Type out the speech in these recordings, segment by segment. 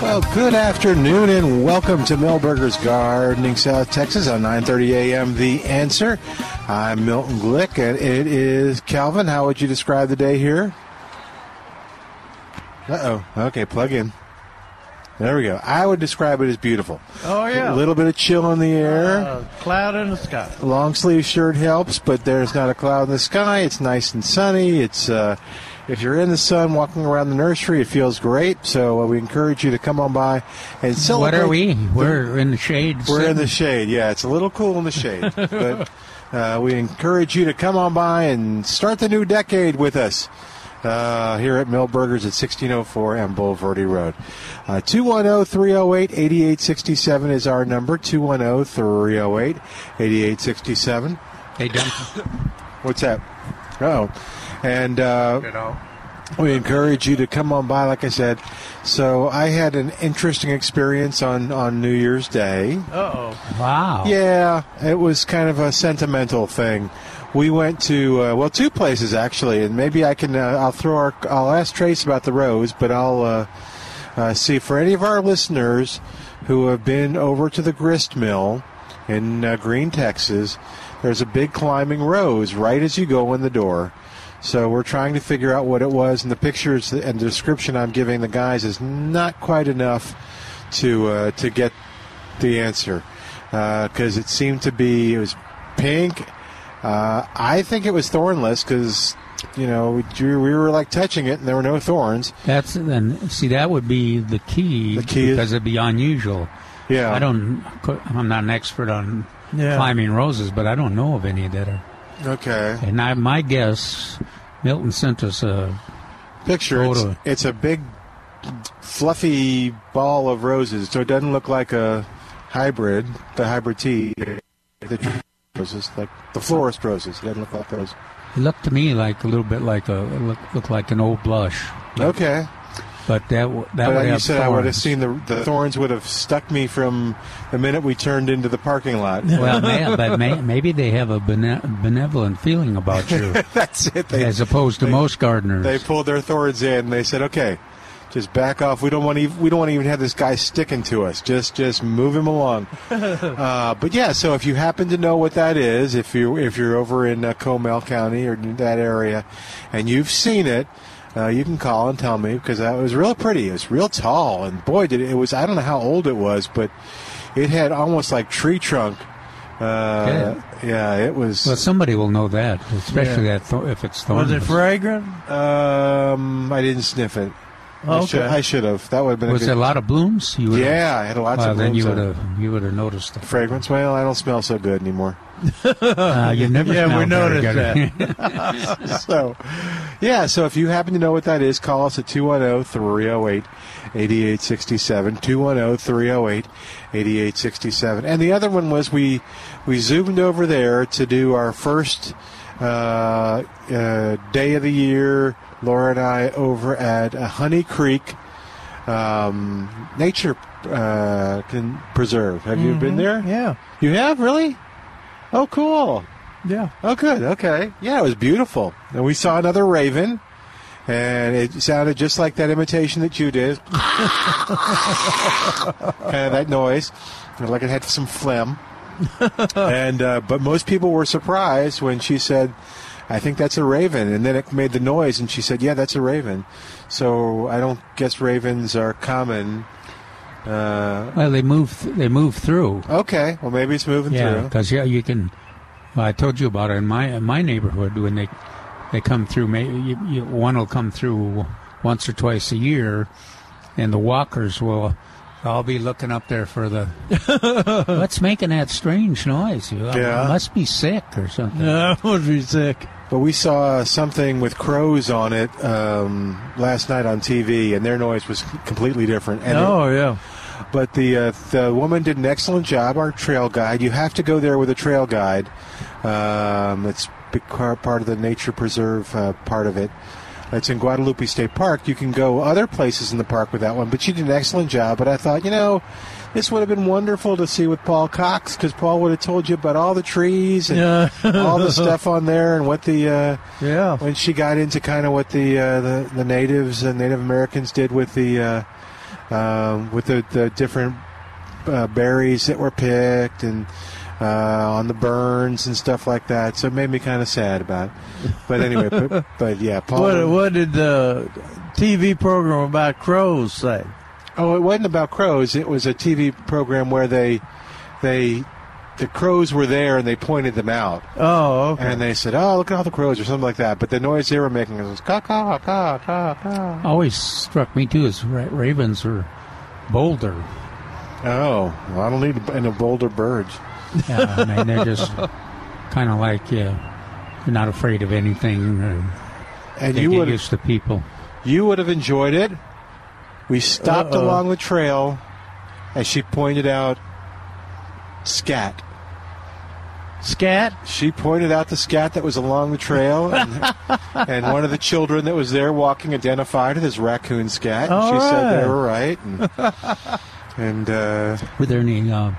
Well, good afternoon and welcome to Milberger's Gardening, South Texas on 9:30 a.m. The Answer. I'm Milton Glick, and it is Calvin. How would you describe the day here? Uh oh. Okay, plug in. There we go. I would describe it as beautiful. Oh yeah, A little bit of chill in the air. Uh, cloud in the sky. Long sleeve shirt helps, but there's not a cloud in the sky. It's nice and sunny. It's uh, if you're in the sun walking around the nursery, it feels great. So uh, we encourage you to come on by and celebrate. What are we? We're in the shade. We're in the shade. Yeah, it's a little cool in the shade, but uh, we encourage you to come on by and start the new decade with us. Uh, here at Milberger's at 1604 and Bulverde Road. Uh, 210-308-8867 is our number. 210-308-8867. They dump. What's that? Oh, and uh, we encourage you to come on by. Like I said, so I had an interesting experience on on New Year's Day. Uh oh. Wow. Yeah, it was kind of a sentimental thing. We went to uh, well, two places actually, and maybe I can. Uh, I'll throw our. I'll ask Trace about the rose, but I'll uh, uh, see for any of our listeners who have been over to the grist mill in uh, Gruene, Texas. There's a big climbing rose right as you go in the door. So we're trying to figure out what it was, and the pictures and the description I'm giving the guys is not quite enough to uh, to get the answer because it seemed to be it was pink. Uh, I think it was thornless because you know we, we were like touching it and there were no thorns. That's then. See, that would be the key. The key is- because it'd be unusual. Yeah, I don't. I'm not an expert on Yeah. climbing roses, but I don't know of any that are. Okay, And I, my guess, Milton sent us a. picture it's, it's a big fluffy ball of roses, so it doesn't look like a hybrid, the hybrid tea. The roses, like the florist roses, it doesn't look like those. It looked to me like a little bit like a look, looked like an old blush, Okay, but that w- that but would you have said I would have seen the the thorns would have stuck me from the minute we turned into the parking lot. Well, may, but may, maybe they have a bene- benevolent feeling about you, That's it. They, as opposed to they- most gardeners. they pulled their thorns in and they said, "Okay, just back off. We don't want to. Even, we don't want to even have this guy sticking to us. Just just move him along." uh, but yeah, so if you happen to know what that is, if you if you're over in uh, Comal County or in that area, and you've seen it. Uh, you can call and tell me because it was real pretty. It was real tall, and boy, did it, it was. I don't know how old it was, but it had almost like tree trunk. Uh, yeah, it was. Well, somebody will know that, especially that th- if it's Was it fragrant? Um, I didn't sniff it. I Okay. should, I should have. That would have been Was a there a lot of blooms? You would've- yeah, I had lots Well, of then blooms you would have you would have noticed it. fragrance. Well, I don't smell so good anymore. Uh, you never. Yeah, we noticed good. that. so, yeah. So if you happen to know what that is, call us at 210-308-8867. 210-308-8867. And the other one was we we zoomed over there to do our first uh, uh, day of the year. Laura and I over at uh, Honey Creek um, Nature uh, can Preserve. Have you been there? Yeah. You have really? Oh, cool. Yeah. Oh, good. Okay. Yeah, it was beautiful. And we saw another raven, and it sounded just like that imitation that you did. kind of that noise, like it had some phlegm. and uh, but most people were surprised when she said, "I think that's a raven," and then it made the noise, and she said, "Yeah, that's a raven." So I don't guess ravens are common. Uh, Well, they move. They move through. okay, well maybe it's moving Yeah, through. because yeah, you can. Well, I told you about it in my in my neighborhood when they they come through. Maybe you, you, one will come through once or twice a year, and the walkers will. I'll be looking up there for the. What's making that strange noise? You Yeah. must be sick or something. That would be sick. But we saw something with crows on it um, last night on TV, and their noise was completely different. And oh, yeah. But the uh, the woman did an excellent job. Our trail guide. You have to go there with a trail guide. Um, it's part of the nature preserve uh, part of it. It's in Guadalupe State Park. You can go other places in the park with that one, but she did an excellent job. But I thought, you know, this would have been wonderful to see with Paul Cox because Paul would have told you about all the trees and Yeah. all the stuff on there and what the uh, Yeah. when she got into kind of what the uh, the, the natives and Native Americans did with the uh, um, with the, the different uh, berries that were picked and uh, on the burns and stuff like that. So it made me kind of sad about. it. But anyway, but, but yeah, Paul. What, what did the TV program about crows say? Oh, it wasn't about crows. It was a TV program where they they the crows were there and they pointed them out. Oh, okay. And they said, "Oh, look at all the crows," or something like that. But the noise they were making was "caw caw caw caw caw." Always struck me too as ra- ravens were bolder. Oh, well, I don't need any bolder birds. Yeah, I mean they're just kind of like yeah, they're not afraid of anything. Or And they you get would used to people. you would have enjoyed it. We stopped Uh-oh. along the trail, as she pointed out, scat. Scat? She pointed out the scat that was along the trail, and, and one of the children that was there walking identified it as raccoon scat. And All she said right. they were right. And, and uh, Were there any uh,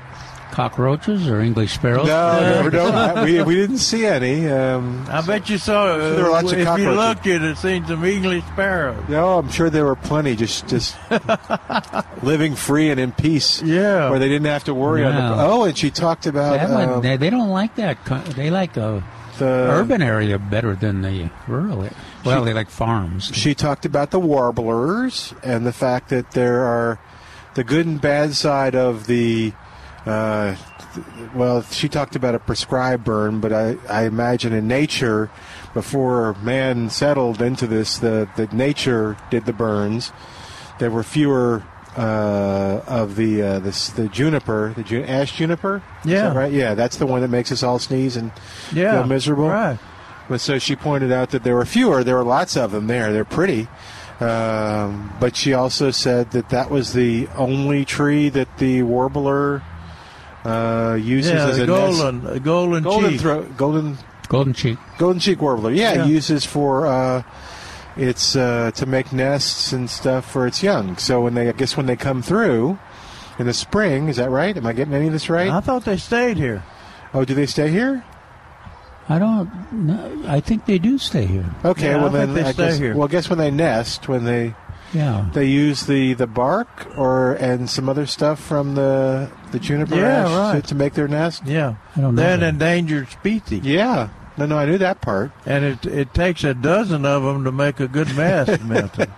cockroaches or English sparrows? no, never know. We, we didn't see any. Um, I bet you saw. Uh, there were lots of if you cockroaches. looked, you'd have seen some English sparrows. no, I'm sure there were plenty just just living free and in peace. Yeah. where they didn't have to worry. On the, oh, and she talked about That one- um, they, they don't like that. They like a the urban area better than the rural. area. Well, they like farms. She talked about the warblers and the fact that there are the good and bad side of the. Uh, well, she talked about a prescribed burn, but I, I imagine in nature, before man settled into this, the, the nature did the burns. There were fewer uh, of the uh, this, the juniper, the ash juniper. Yeah. that right. Yeah, that's the one that makes us all sneeze and Yeah. feel miserable. Right. But so she pointed out that there were fewer. There were lots of them there. They're pretty. Um, but she also said that that was the only tree that the warbler uh, uses Yeah, as the a nest. golden, uh, golden, golden cheek. throat, golden Golden cheek. golden cheek warbler. Yeah, Yeah. uses for uh, it's uh, to make nests and stuff for its young. So when they, I guess, when they come through in the spring, is that right? Am I getting any of this right? I thought they stayed here. Oh, do they stay here? I don't. know. I think they do stay here. Okay, Yeah, I well think then they I stay guess. here. Well, I guess when they nest, when they Yeah. they use the, the bark or and some other stuff from the the juniper Yeah, ash right. to, to make their nest. Yeah. I don't know They're an that. endangered species. Yeah, no, no, I knew that part. And it it takes a dozen of them to make a good mess, Milton.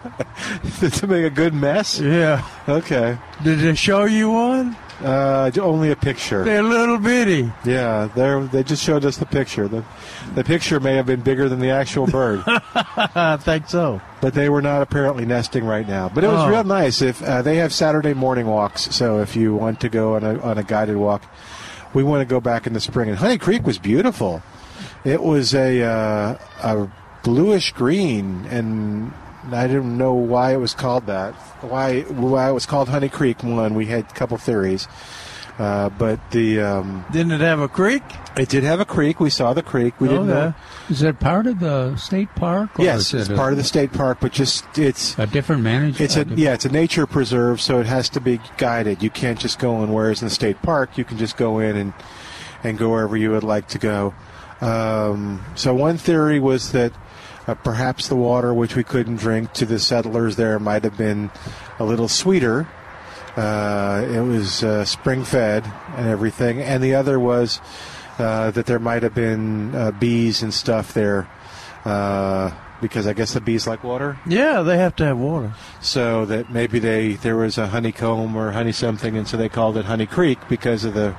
to make a good mess. Yeah. Okay, Did they show you one? Uh, only a picture. They're little bitty. Yeah, they they just showed us the picture. the The picture may have been bigger than the actual bird, I think so. but they were not apparently nesting right now. But it was Oh. real nice. If uh, they have Saturday morning walks, so if you want to go on a on a guided walk, we want to go back in the spring. And Honey Creek was beautiful. It was a uh, a bluish green, and I didn't know why it was called that. Why why it was called Honey Creek? One, we had a couple theories, uh, but the um, Didn't it have a creek? it did have a creek. We saw the creek. We didn't know. Is that part of the state park? Or Yes, is it's it part a, of the state park, but just it's a different manager. it's a yeah, it's a nature preserve, so it has to be guided. You can't just go in. Whereas in the state park, you can just go in and and go wherever you would like to go. Um, so one theory was that uh, perhaps the water which we couldn't drink to the settlers there might have been a little sweeter. Uh, it was uh, spring fed and everything, and the other was uh, that there might have been uh, bees and stuff there. Uh, because I guess the bees like water Yeah, they have to have water. so that maybe they there was a honeycomb or honey something, and so they called it Honey Creek because of the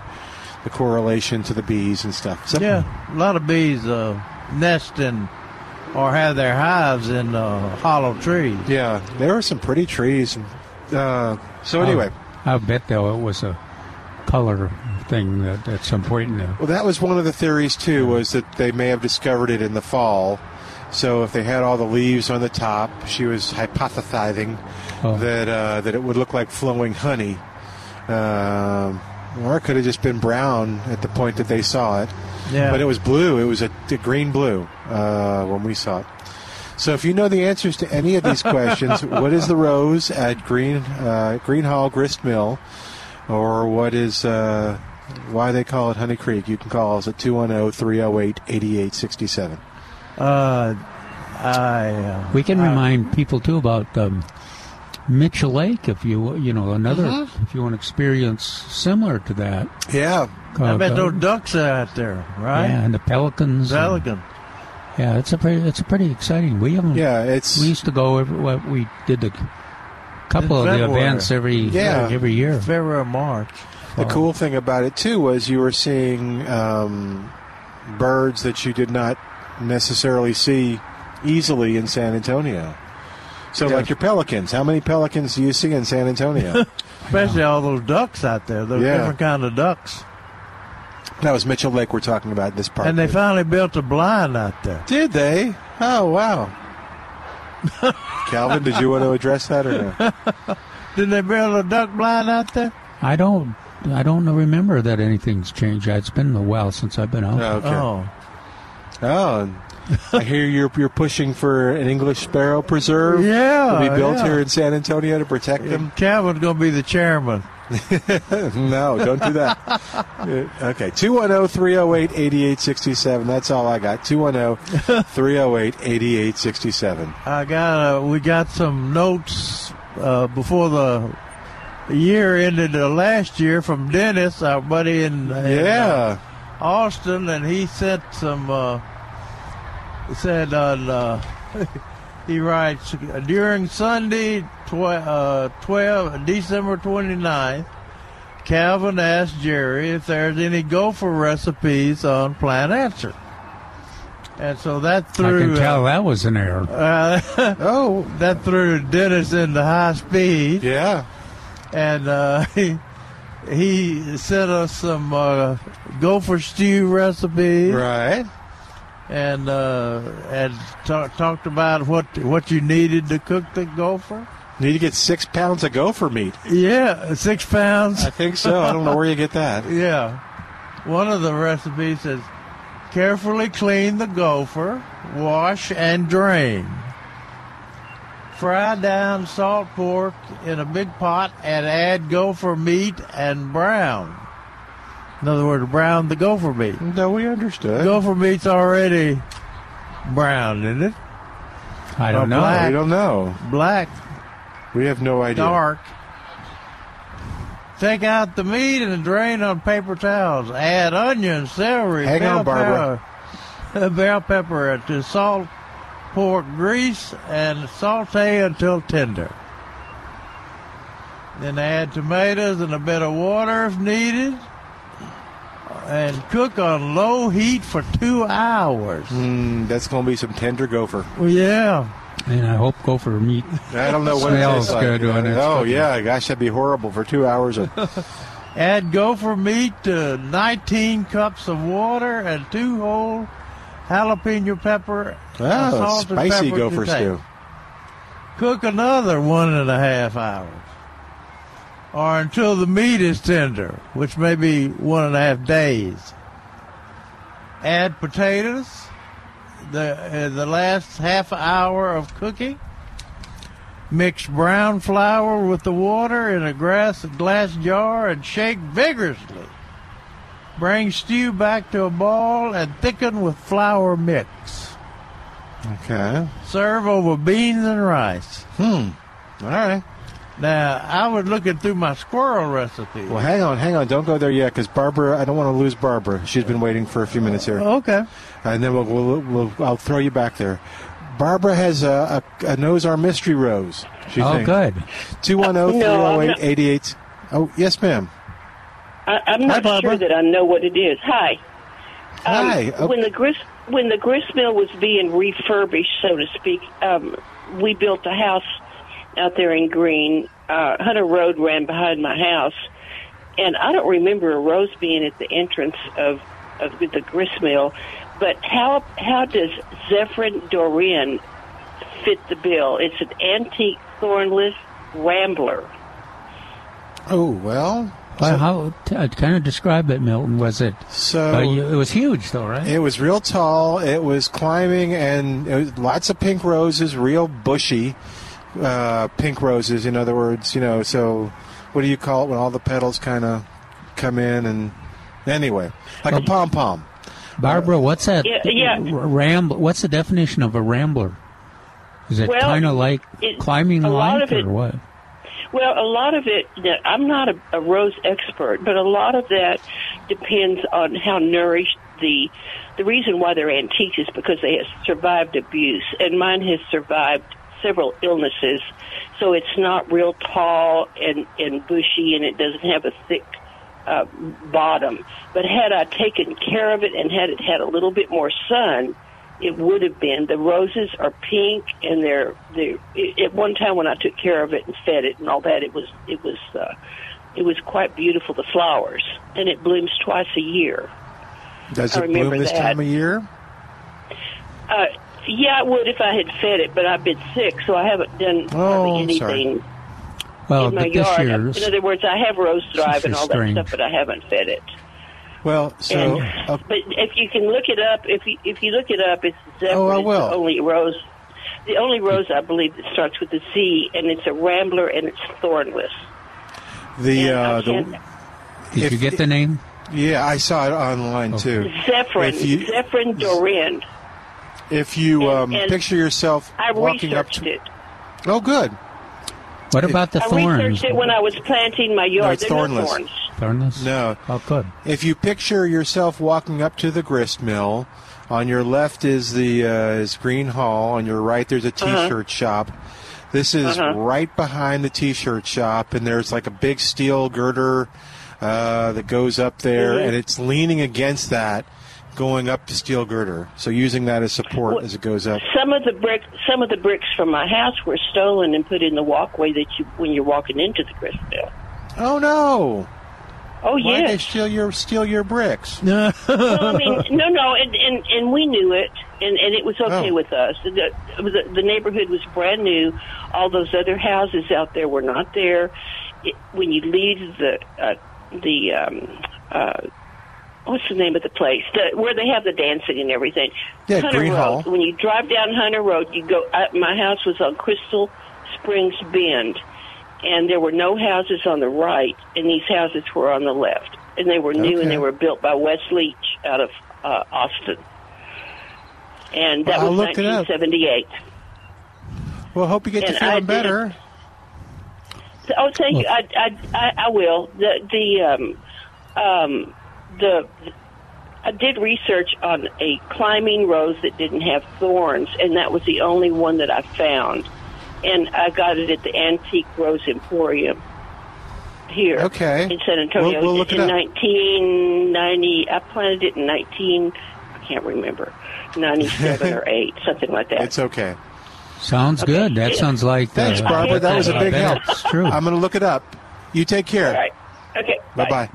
the correlation to the bees and stuff. So, Yeah, a lot of bees uh, nest in or have their hives in uh, hollow trees. yeah, there were some pretty trees. Uh, so Oh. anyway, I bet though it was a color thing that at some point in the well, that was one of the theories too, was that they may have discovered it in the fall. So if they had all the leaves on the top, she was hypothesizing Oh. that uh, that it would look like flowing honey. Um, or it could have just been brown at the point that they saw it. Yeah. But it was blue. It was a, a green blue uh, when we saw it. So if you know the answers to any of these questions, what is the rose at Gruene uh, Gruene Hall Grist Mill, or what is uh, why they call it Honey Creek? You can call us at 210-308-8867. Uh, I. Uh, We can I- remind people too about um, Mitchell Lake if you you know another Mm-hmm. if you want to experience similar to that. Yeah. I Uh, bet those ducks are out there, right? Yeah, and the pelicans. and- Pelican. yeah, it's a pretty it's a pretty exciting. We haven't. Yeah, it's We used to go. Every, what we did the couple of the events every Yeah. every year. February, March. The cool thing about it too was you were seeing um, birds that you did not necessarily see easily in San Antonio. So, Yeah. like your pelicans, how many pelicans do you see in San Antonio? Especially all those ducks out there. Those Yeah. different kind of ducks. That was Mitchell Lake we're talking about this park. And they finally built a blind out there. did they? Oh wow! Calvin, did you want to address that or no? Didn't they build a duck blind out there? I don't I don't remember that anything's changed. It's been a while since I've been out. Oh, okay. Oh. Oh, I hear you're you're pushing for an English sparrow preserve Yeah. to be built yeah. here in San Antonio to protect uh, them. Calvin's going to be the chairman. no, don't do that. Uh, okay, 210 308 8867. That's all I got. 210 308 8867. I got uh, we got some notes uh, before the year ended uh, last year from Dennis, our buddy in, in, uh, Yeah. Austin, and he sent some. Uh, said on. Uh, he writes during Sunday, tw- uh, 12 December 29th. Calvin asked Jerry if there's any gopher recipes on Plant Answer. And so that threw. I can tell uh, that was an error. uh, Oh, that threw Dennis into high speed, yeah. and uh, he, he sent us some uh, gopher stew recipes, Right. and uh, and ta- talked about what what you needed to cook the gopher. Need to get six pounds of gopher meat. Yeah, six pounds. I think so. I don't know where you get that. Yeah, one of the recipes says carefully clean the gopher, wash and drain. Fry down salt pork in a big pot and add gopher meat and brown. In other words, brown the gopher meat. No, we understood. Gopher meat's already brown, isn't it? I don't know. black. we don't know. Black, We have no idea. dark. Take out the meat and drain on paper towels. Add onion, celery, Hang bell on, Barbara. pepper, bell pepper to salt, pork grease, and saute until tender. Then add tomatoes and a bit of water if needed, and cook on low heat for two hours. Mm, that's going to be some tender gopher. Well, yeah. And I hope gopher meat. I don't know what it Smells like. good when it's oh, cooking. yeah. Gosh, that'd be horrible for two hours. Of, Add gopher meat to 19 cups of water and two whole jalapeno pepper. oh, spicy pepper gopher stew. Cook another one and a half hours. Or until the meat is tender, which may be one and a half days. Add potatoes. The uh, the last half hour of cooking. Mix brown flour with the water in a glass glass jar and shake vigorously. Bring stew back to a ball and thicken with flour mix. Okay. Serve over beans and rice. Hmm. All right. Now, I was looking through my squirrel recipe. Well, hang on, hang on. Don't go there yet, because Barbara. I don't want to lose Barbara. She's been waiting for a few minutes here, Okay. And then we'll, we'll, we'll I'll throw you back there. Barbara has a, a, a knows our mystery rose. She Oh, thinks. good. 210 No, 308 88. Oh, yes, ma'am. I, I'm not Barbara. sure that I know what it is. Hi. Um, Hi. Oh. When the grist when the grist mill was being refurbished, so to speak, um, we built a house out there in Gruene. Uh, Hunter Road ran behind my house, and I don't remember a rose being at the entrance of of the grist mill. But how how does Zephirine Drouhin fit the bill? It's an antique thornless rambler. Oh well. Well, how t- uh, kind of describe it, Milton? Was it? So uh, you, it was huge, though, right? It was real tall. It was climbing, and it was lots of pink roses, real bushy uh, pink roses. In other words, you know. So, what do you call it when all the petals kind of come in? And anyway, like a pom pom. Barbara, what's that? Yeah, yeah. Ramble. What's the definition of a rambler? Is it Well, kind of like it- climbing a lot of it- or what? Well, a lot of it, I'm not a, a rose expert, but a lot of that depends on how nourished the. The reason why they're antiques is because they have survived abuse, and mine has survived several illnesses, so it's not real tall and and bushy, and it doesn't have a thick uh, bottom. But had I taken care of it and had it had a little bit more sun, it would have been. The roses are pink, and they're they. At one time, when I took care of it and fed it and all that, it was it was uh, it was quite beautiful. The flowers, and it blooms twice a year. Does it bloom this that. time of year? Uh, yeah, I would if I had fed it, but I've been sick, so I haven't done Oh, hardly sorry. Anything Well, in my but this yard. In other words, I have rose drive and is all that strange. stuff, but I haven't fed it. Well, so And- uh, but if you can look it up, if you if you look it up, it's Zephyr. Oh, I It's will. the only rose, the only rose I believe that starts with a Z, and it's a rambler and it's thornless. the uh, the did if- you get the name? yeah, I saw it online too. Zephirine, If you- Zephirine Drouhin. If you And- um, and picture yourself I walking up to, it. oh, good. What about the I thorns? researched it when I was planting my yard. it's there are no thornless. thorns. Thornless? No, Oh, good. if you picture yourself walking up to the grist mill, on your left is the uh, is Gruene Hall. On your right, there's a Uh-huh. T-shirt shop. This is Uh-huh. right behind the T-shirt shop, and there's like a big steel girder uh, that goes up there, Mhm. and it's leaning against that, going up the steel girder. So using that as support Well, as it goes up. Some of the brick, some of the bricks from my house were stolen and put in the walkway that you when you're walking into the grist mill. Oh no! Oh yeah. Why did they steal your steal your bricks? well, I mean, no, no, and, and and we knew it, and and it was okay Oh. with us. The, the the neighborhood was brand new. All those other houses out there were not there. It, when you leave the uh, the um, uh, what's the name of the place the, where they have the dancing and everything? Yeah, Hunter Green Road. Hall. When you drive down Hunter Road, you go. Uh, my house was on Crystal Springs Bend, and there were no houses on the right, and these houses were on the left, and they were new Okay. and they were built by Wes Leach out of uh, Austin, and that Well, was looked it up. 1978. Well, hope you get to And I feeling better. Oh, thank you. I, I, I, I will. The the um, um, the I did research on a climbing rose that didn't have thorns, and that was the only one that I found. And I got it at the Antique Rose Emporium here Okay. in San Antonio We'll- we'll look it in up. 1990. I planted it in 19. I can't remember. 97 or 8, something like that. It's okay. Sounds Okay. good. That Yeah. sounds like. Thanks, uh, Barbara. That was a big help. It's true. I'm going to look it up. You take care. All right. Okay. Bye bye.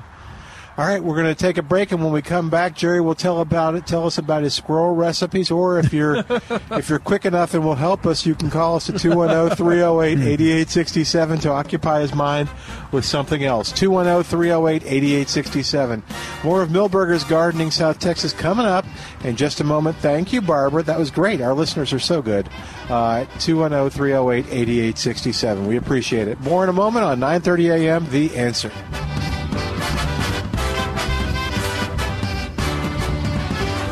All right, we're going to take a break, and when we come back, Jerry will tell about it. Tell us about his squirrel recipes, or if you're if you're quick enough and will help us, you can call us at 210-308-8867 to occupy his mind with something else. 210-308-8867. More of Milberger's Gardening South Texas coming up in just a moment. Thank you, Barbara. That was great. Our listeners are so good. Uh, 210-308-8867. We appreciate it. More in a moment on 9:30 a.m. The Answer.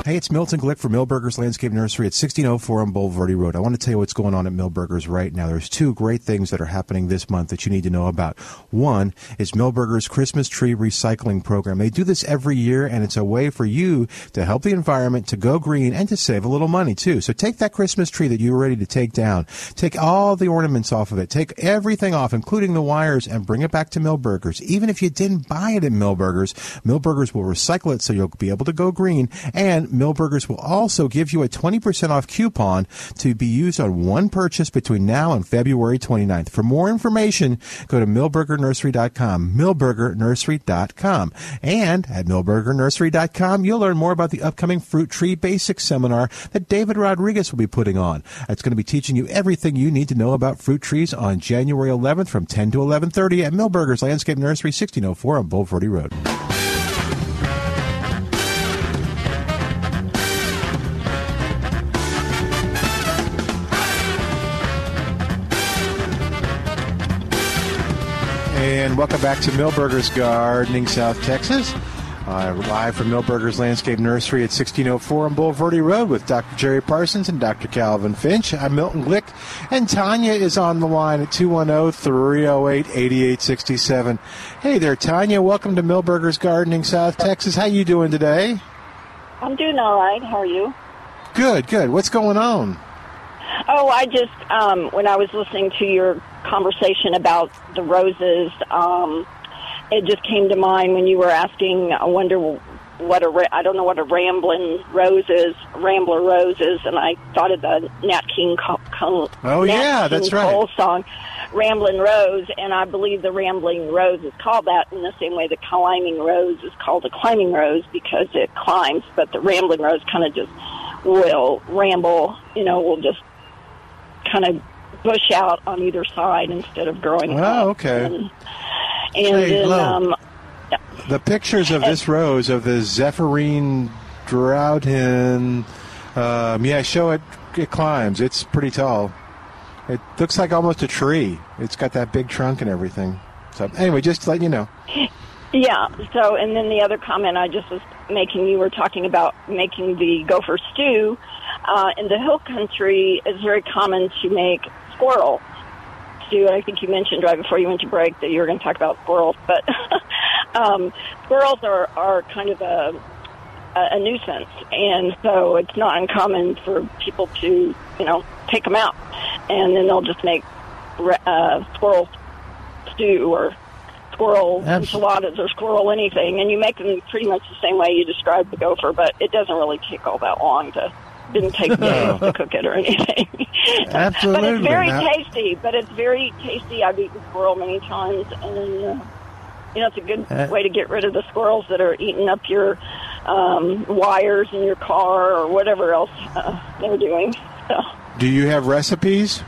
Hey, it's Milton Glick from Milberger's Landscape Nursery at 1604 on Bulverde Road. I want to tell you what's going on at Milberger's right now. There's two great things that are happening this month that you need to know about. One is Milberger's Christmas Tree Recycling Program. They do this every year, and it's a way for you to help the environment to go green and to save a little money, too. So take that Christmas tree that you were ready to take down, take all the ornaments off of it, take everything off, including the wires, and bring it back to Milberger's. Even if you didn't buy it at Milberger's, Milberger's will recycle it so you'll be able to go green and Milberger's will also give you a 20% off coupon to be used on one purchase between now and February 29th. For more information, go to milbergernursery.com, milbergernursery.com. And at milbergernursery.com, you'll learn more about the upcoming Fruit Tree Basics seminar that David Rodriguez will be putting on. It's going to be teaching you everything you need to know about fruit trees on January 11th from 10 to 11:30 at Milberger's Landscape Nursery, 1604 on Bulverde Road. And welcome back to Milberger's Gardening, South Texas. Uh, live from Milberger's Landscape Nursery at 1604 on Bulverde Road with Dr. Jerry Parsons and Dr. Calvin Finch. I'm Milton Glick, and Tanya is on the line at 210-308-8867. Hey there, Tanya. Welcome to Milberger's Gardening, South Texas. How you doing today? I'm doing all right. How are you? Good, good. What's going on? Oh, I just um, when I was listening to your conversation about the roses, um, it just came to mind when you were asking. I wonder what a ra- I don't know what a rambling rose is, rambler rose is, and I thought of the Nat King Cole, Cole, Oh, Nat yeah, King that's right. Cole song, Rambling Rose, and I believe the Rambling Rose is called that in the same way the climbing rose is called a climbing rose because it climbs, but the Rambling Rose kind of just will ramble, you know, will just kind of bush out on either side instead of growing Oh, up. okay. And, and Stays then, um, The pictures of this rose of the Zephirine Drouhin, um, yeah, show it. It climbs. It's pretty tall. It looks like almost a tree. It's got that big trunk and everything. So anyway, just to let you know. Yeah. So, and then the other comment I just was making, you were talking about making the gopher stew. Uh, in the hill country, it's very common to make squirrel stew. And I think you mentioned right before you went to break that you were going to talk about squirrels, but um, squirrels are are kind of a a a nuisance, and so it's not uncommon for people to, you know, take them out, and then they'll just make uh, squirrel stew or squirrel enchiladas or squirrel anything, and you make them pretty much the same way you described the gopher, but it doesn't really take all that long to. Didn't take days to cook it or anything. but it's very Now- tasty. But it's very tasty. I've eaten squirrel many times, and uh, you know it's a good Uh, way to get rid of the squirrels that are eating up your um, wires in your car or whatever else uh, they're doing. So. Do you have recipes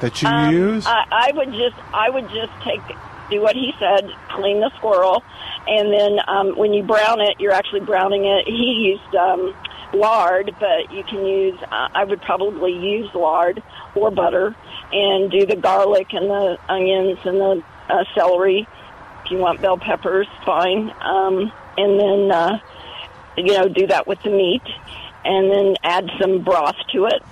that you Um, use? I, I would just, I would just take, do what he said, clean the squirrel, and then um, when you brown it, you're actually browning it. He used um, lard, but you can use, uh, I would probably use lard or butter, and do the garlic and the onions and the uh, celery. If you want bell peppers, fine. Um, and then, uh, you know, do that with the meat, and then add some broth to it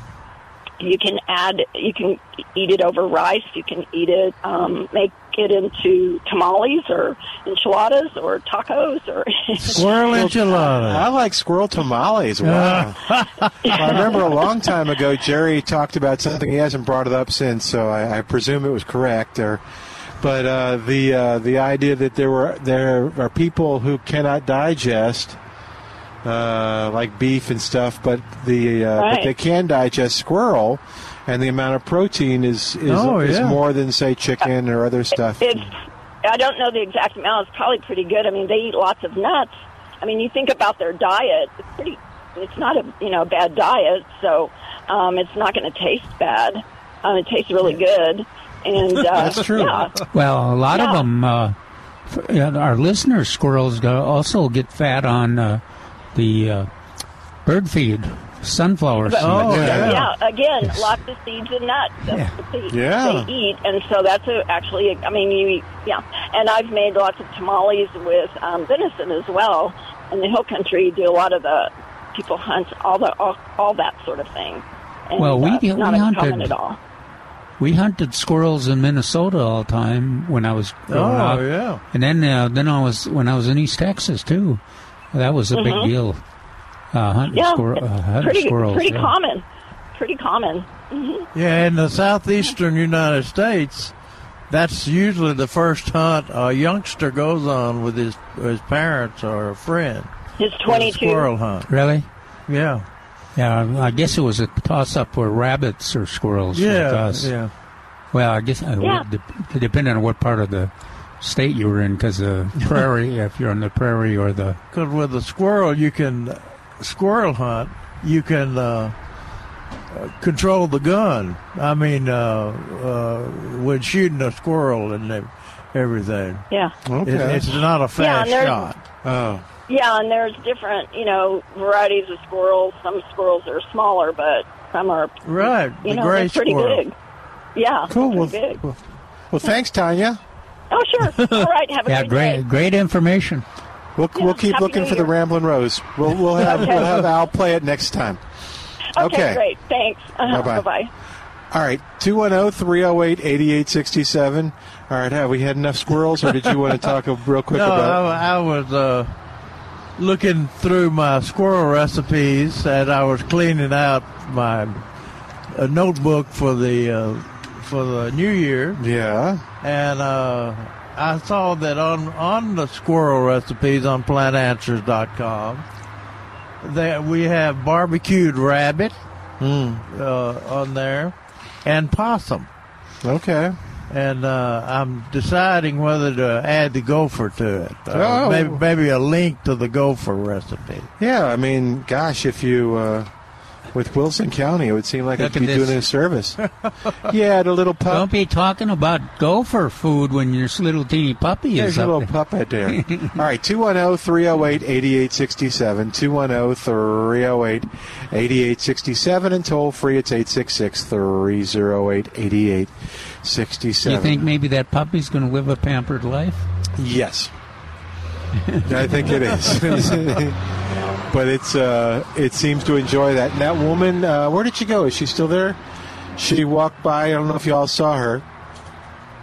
you can add you can eat it over rice you can eat it um make it into tamales or enchiladas or tacos or Squirrel enchilada. I like squirrel tamales. Wow. I remember a long time ago, Jerry talked about something. He hasn't brought it up since, so I, I presume it was correct. Or, but uh, the uh, the idea that there were there are people who cannot digest uh, like beef and stuff, but the uh, but they can digest squirrel, and the amount of protein is is, Oh, is yeah. more than say chicken or other stuff. it's i don't know the exact amount. It's probably pretty good. I mean they eat lots of nuts. I mean you think about their diet it's pretty it's not a you know bad diet so um it's not going to taste bad. Um it tastes really good. And uh That's true. yeah. Well, a lot of them, uh, our listeners, squirrels, go- also get fat on uh, the uh, bird feed, sunflower seeds. Oh, yeah. yeah. again, Yes. lots of seeds and nuts. That's Yeah. what they, Yeah. they eat, and so that's a, actually. I mean, you eat, yeah. And I've made lots of tamales with um, venison as well. In the hill country, you do a lot of the people hunt all the all, all that sort of thing. And, Well, we uh, do- not we hunted- at all. We hunted squirrels in Minnesota all the time when I was growing up. Oh, up. yeah. And then, uh, then I was when I was in East Texas too. That was a big deal. Uh, hunting Mm-hmm. Yeah, squirrel, uh, hunting pretty squirrels. pretty yeah. common. Pretty common. Yeah, in the southeastern United States, that's usually the first hunt a youngster goes on with his his parents or a friend. His is twenty-two. squirrel hunt. Really? Yeah. Yeah, I guess it was a toss up for rabbits or squirrels. with Yeah. us. Yeah. Well, I guess uh, Yeah. de- depending on what part of the state you were in, because the prairie, if you're on the prairie or the Because with a squirrel, you can squirrel hunt. You can uh, control the gun. I mean, uh, uh, when shooting a squirrel and everything, Yeah. It- Okay. it's not a fast and there's- shot. oh. Yeah, and there's different, you know, varieties of squirrels. Some squirrels are smaller, but some are, Right, you the know, gray they're pretty squirrel. big. Yeah, Cool. Well, big. well, well, thanks, Tanya. Oh, sure. All right. Have a yeah, good great day. great information. We'll, Yeah, we'll keep looking for the Year. Ramblin' Rose. We'll, we'll have Okay. we'll have Al play it next time. Okay, okay. great. Thanks. Uh-huh. Bye-bye. Bye-bye. All right, oh, 210 308 8867. All right, have we had enough squirrels, or did you want to talk real quick No, about I, I was uh, looking through my squirrel recipes and I was cleaning out my uh, notebook for the uh, for the new year, Yeah. And uh, I saw that on on the squirrel recipes on plantanswers.com that we have barbecued rabbit Hmm. uh, on there and possum. Okay. and uh, I'm deciding whether to add the gopher to it. Uh, Oh. maybe, maybe a link to the gopher recipe. Yeah, I mean, gosh, if you uh, with Wilson County, it would seem like Look it'd be this. doing a service. yeah, the little pup. Don't be talking about gopher food when your little teeny puppy There's is a up little there. pup out there. All right, oh, 210 308 8867. 210 308 8867. And toll free, it's 866 308 8867. You think maybe that puppy's going to live a pampered life? Yes. I think it is. but it's uh, it seems to enjoy that. And that woman, uh, where did she go? Is she still there? She walked by. I don't know if y'all saw her.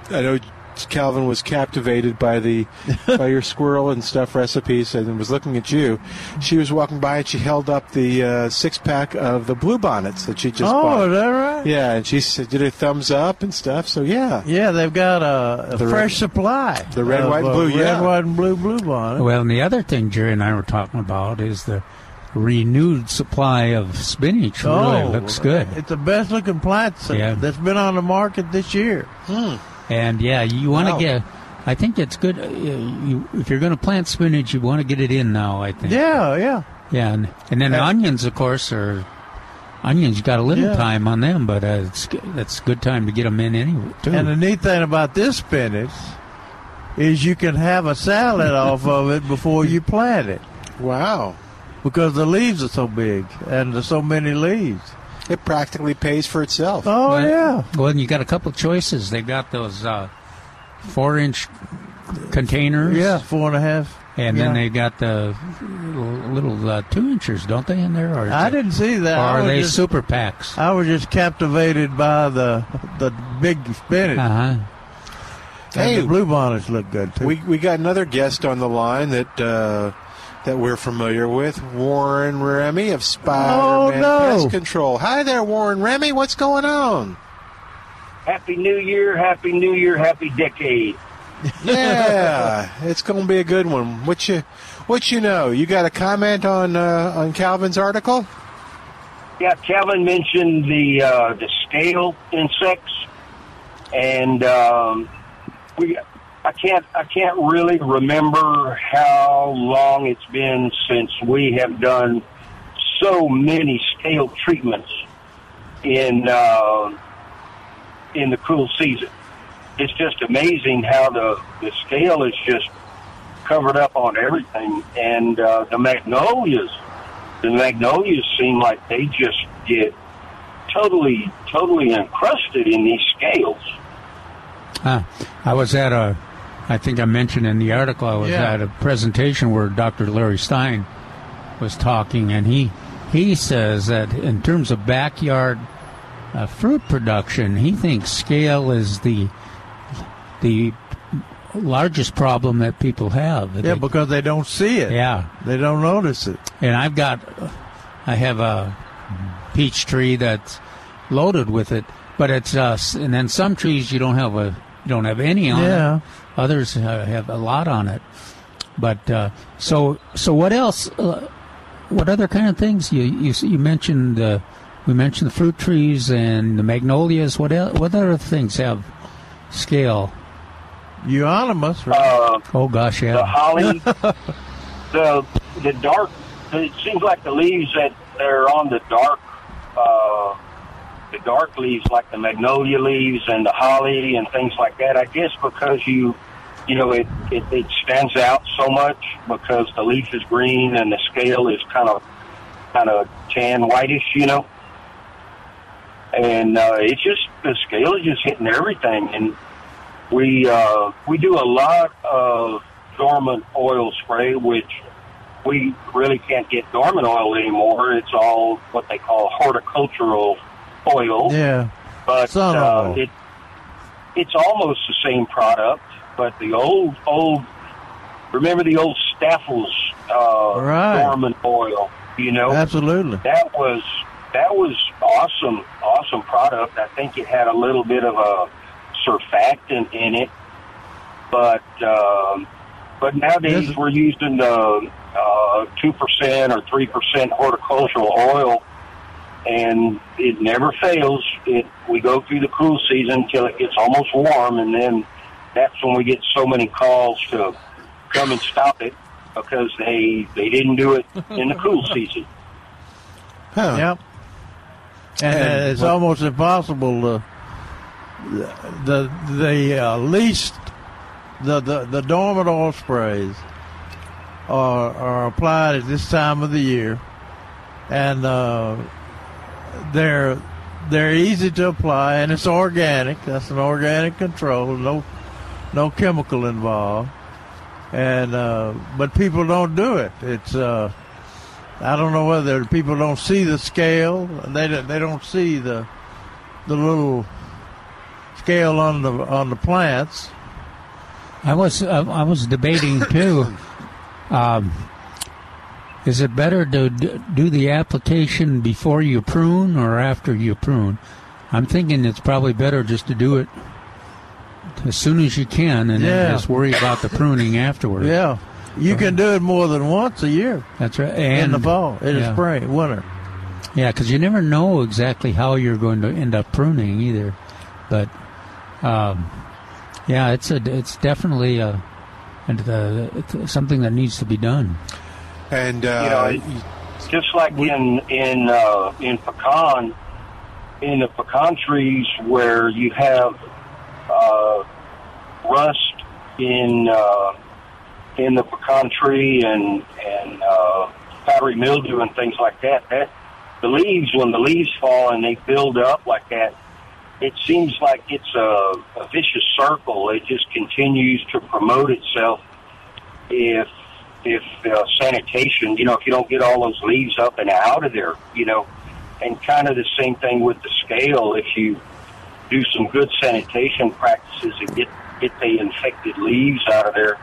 I know Calvin was captivated by the by your squirrel and stuff recipes and was looking at you. She was walking by and she held up the uh, six pack of the blue bonnets that she just oh, bought. is that right? Yeah, and she said, did a thumbs up and stuff. So yeah, Yeah, they've got a, a The red- fresh supply. the red, of, white, and uh, blue, Red, yeah. white, and blue blue bonnet. Well, and the other thing Jerry and I were talking about is the renewed supply of spinach. Really looks good. It's the best looking plant Yeah. that's been on the market this year. And yeah, you want to Wow. get. I think it's good. Uh, you, if you're going to plant spinach, you want to get it in now. I think. Yeah, yeah. Yeah, and, and then And- onions, of course, are onions. You got a little Yeah. time on them, but uh, it's that's a good time to get them in anyway too. And the neat thing about this spinach is you can have a salad off of it before you plant it wow, because the leaves are so big and there's so many leaves. It practically pays for itself. Oh Well, yeah. Well, and you got a couple choices. They've got those uh, four-inch containers. Yeah, four and a half. And Yeah. then they got the little, little uh, two inchers, don't they, in there? Or I it- didn't see that. Or are they just, super packs? I was just captivated by the the big spinach. Uh huh. Hey. the blue bonnets look good too. We we got another guest on the line that uh, that we're familiar with, Warren Remy of Spider-Man Oh, no. Pest Control. Hi there, Warren Remy. What's going on? Happy New Year, Happy New Year, Happy Decade. Yeah, it's going to be a good one. What you what you know? You got a comment on uh, on Calvin's article? Yeah, Calvin mentioned the uh, the scale insects, and um, we I can't I can't really remember how long it's been since we have done so many scale treatments in uh, in the cool season. It's just amazing how the the scale is just covered up on everything, and uh, the magnolias the magnolias seem like they just get totally, totally encrusted in these scales. Uh, I was at a, I think I mentioned in the article, I was Yeah. at a presentation where Dr. Larry Stein was talking, and he he says that in terms of backyard uh, fruit production, he thinks scale is the the largest problem that people have. yeah, They- because they don't see it. yeah, They don't notice it. and I've got, I have a peach tree that's loaded with it, but it's uh, and then some trees you don't have a don't have any on Yeah. it. Others uh, have a lot on it. But uh, so so what else? Uh, what other kind of things you you, you mentioned? Uh, we mentioned the fruit trees and the magnolias. What else, what other things have scale? Euonymus, right? Uh, Oh gosh, yeah. the holly, the the dark. It seems like the leaves that they're on the dark, uh, the dark leaves, like the magnolia leaves and the holly and things like that. I guess because you, you know, it it, it stands out so much because the leaf is green and the scale is kind of kind of tan whitish, you know. And uh, it's just the scale is just hitting everything, and we uh, we do a lot of dormant oil spray, which we really can't get dormant oil anymore. It's all what they call horticultural oil, yeah. but uh, it it's almost the same product. But the old old remember the old Staffels uh, Right. dormant oil, you know Absolutely. that was that was awesome, awesome product. I think it had a little bit of a surfactant in it, but um, but nowadays we're using the two percent or three percent horticultural oil, and it never fails. It we go through the cool season till it gets almost warm, and then that's when we get so many calls to come and stop it because they they didn't do it in the cool season. Huh. Yep. And, And uh, it's what- almost impossible to the the uh, least the, the the dormant oil sprays are are applied at this time of the year, and uh, they're they're easy to apply, and it's organic. That's an organic control. No no chemical involved, and uh, but people don't do it. It's uh, I don't know whether people don't see the scale. They don't- they don't see the the little scale on the on the plants. I was uh, I was debating too. Um, is it better to do the application before you prune or after you prune? I'm thinking it's probably better just to do it as soon as you can, and Yeah. then just worry about the pruning afterward. Yeah, you can do it more than once a year that's right. in the fall, in yeah. the spring, winter. Yeah, because you never know exactly how you're going to end up pruning either. But um, yeah, it's a it's definitely a, and uh it's something that needs to be done. And uh, You know, just like in in uh, in pecan, in the pecan trees where you have uh, rust in uh, in the pecan tree and and uh, powdery mildew and things like that. That the leaves when the leaves fall and they build up like that, it seems like it's a, a vicious circle. It just continues to promote itself if if uh, sanitation, you know, if you don't get all those leaves up and out of there, you know, and kind of the same thing with the scale. If you do some good sanitation practices and get get the infected leaves out of there,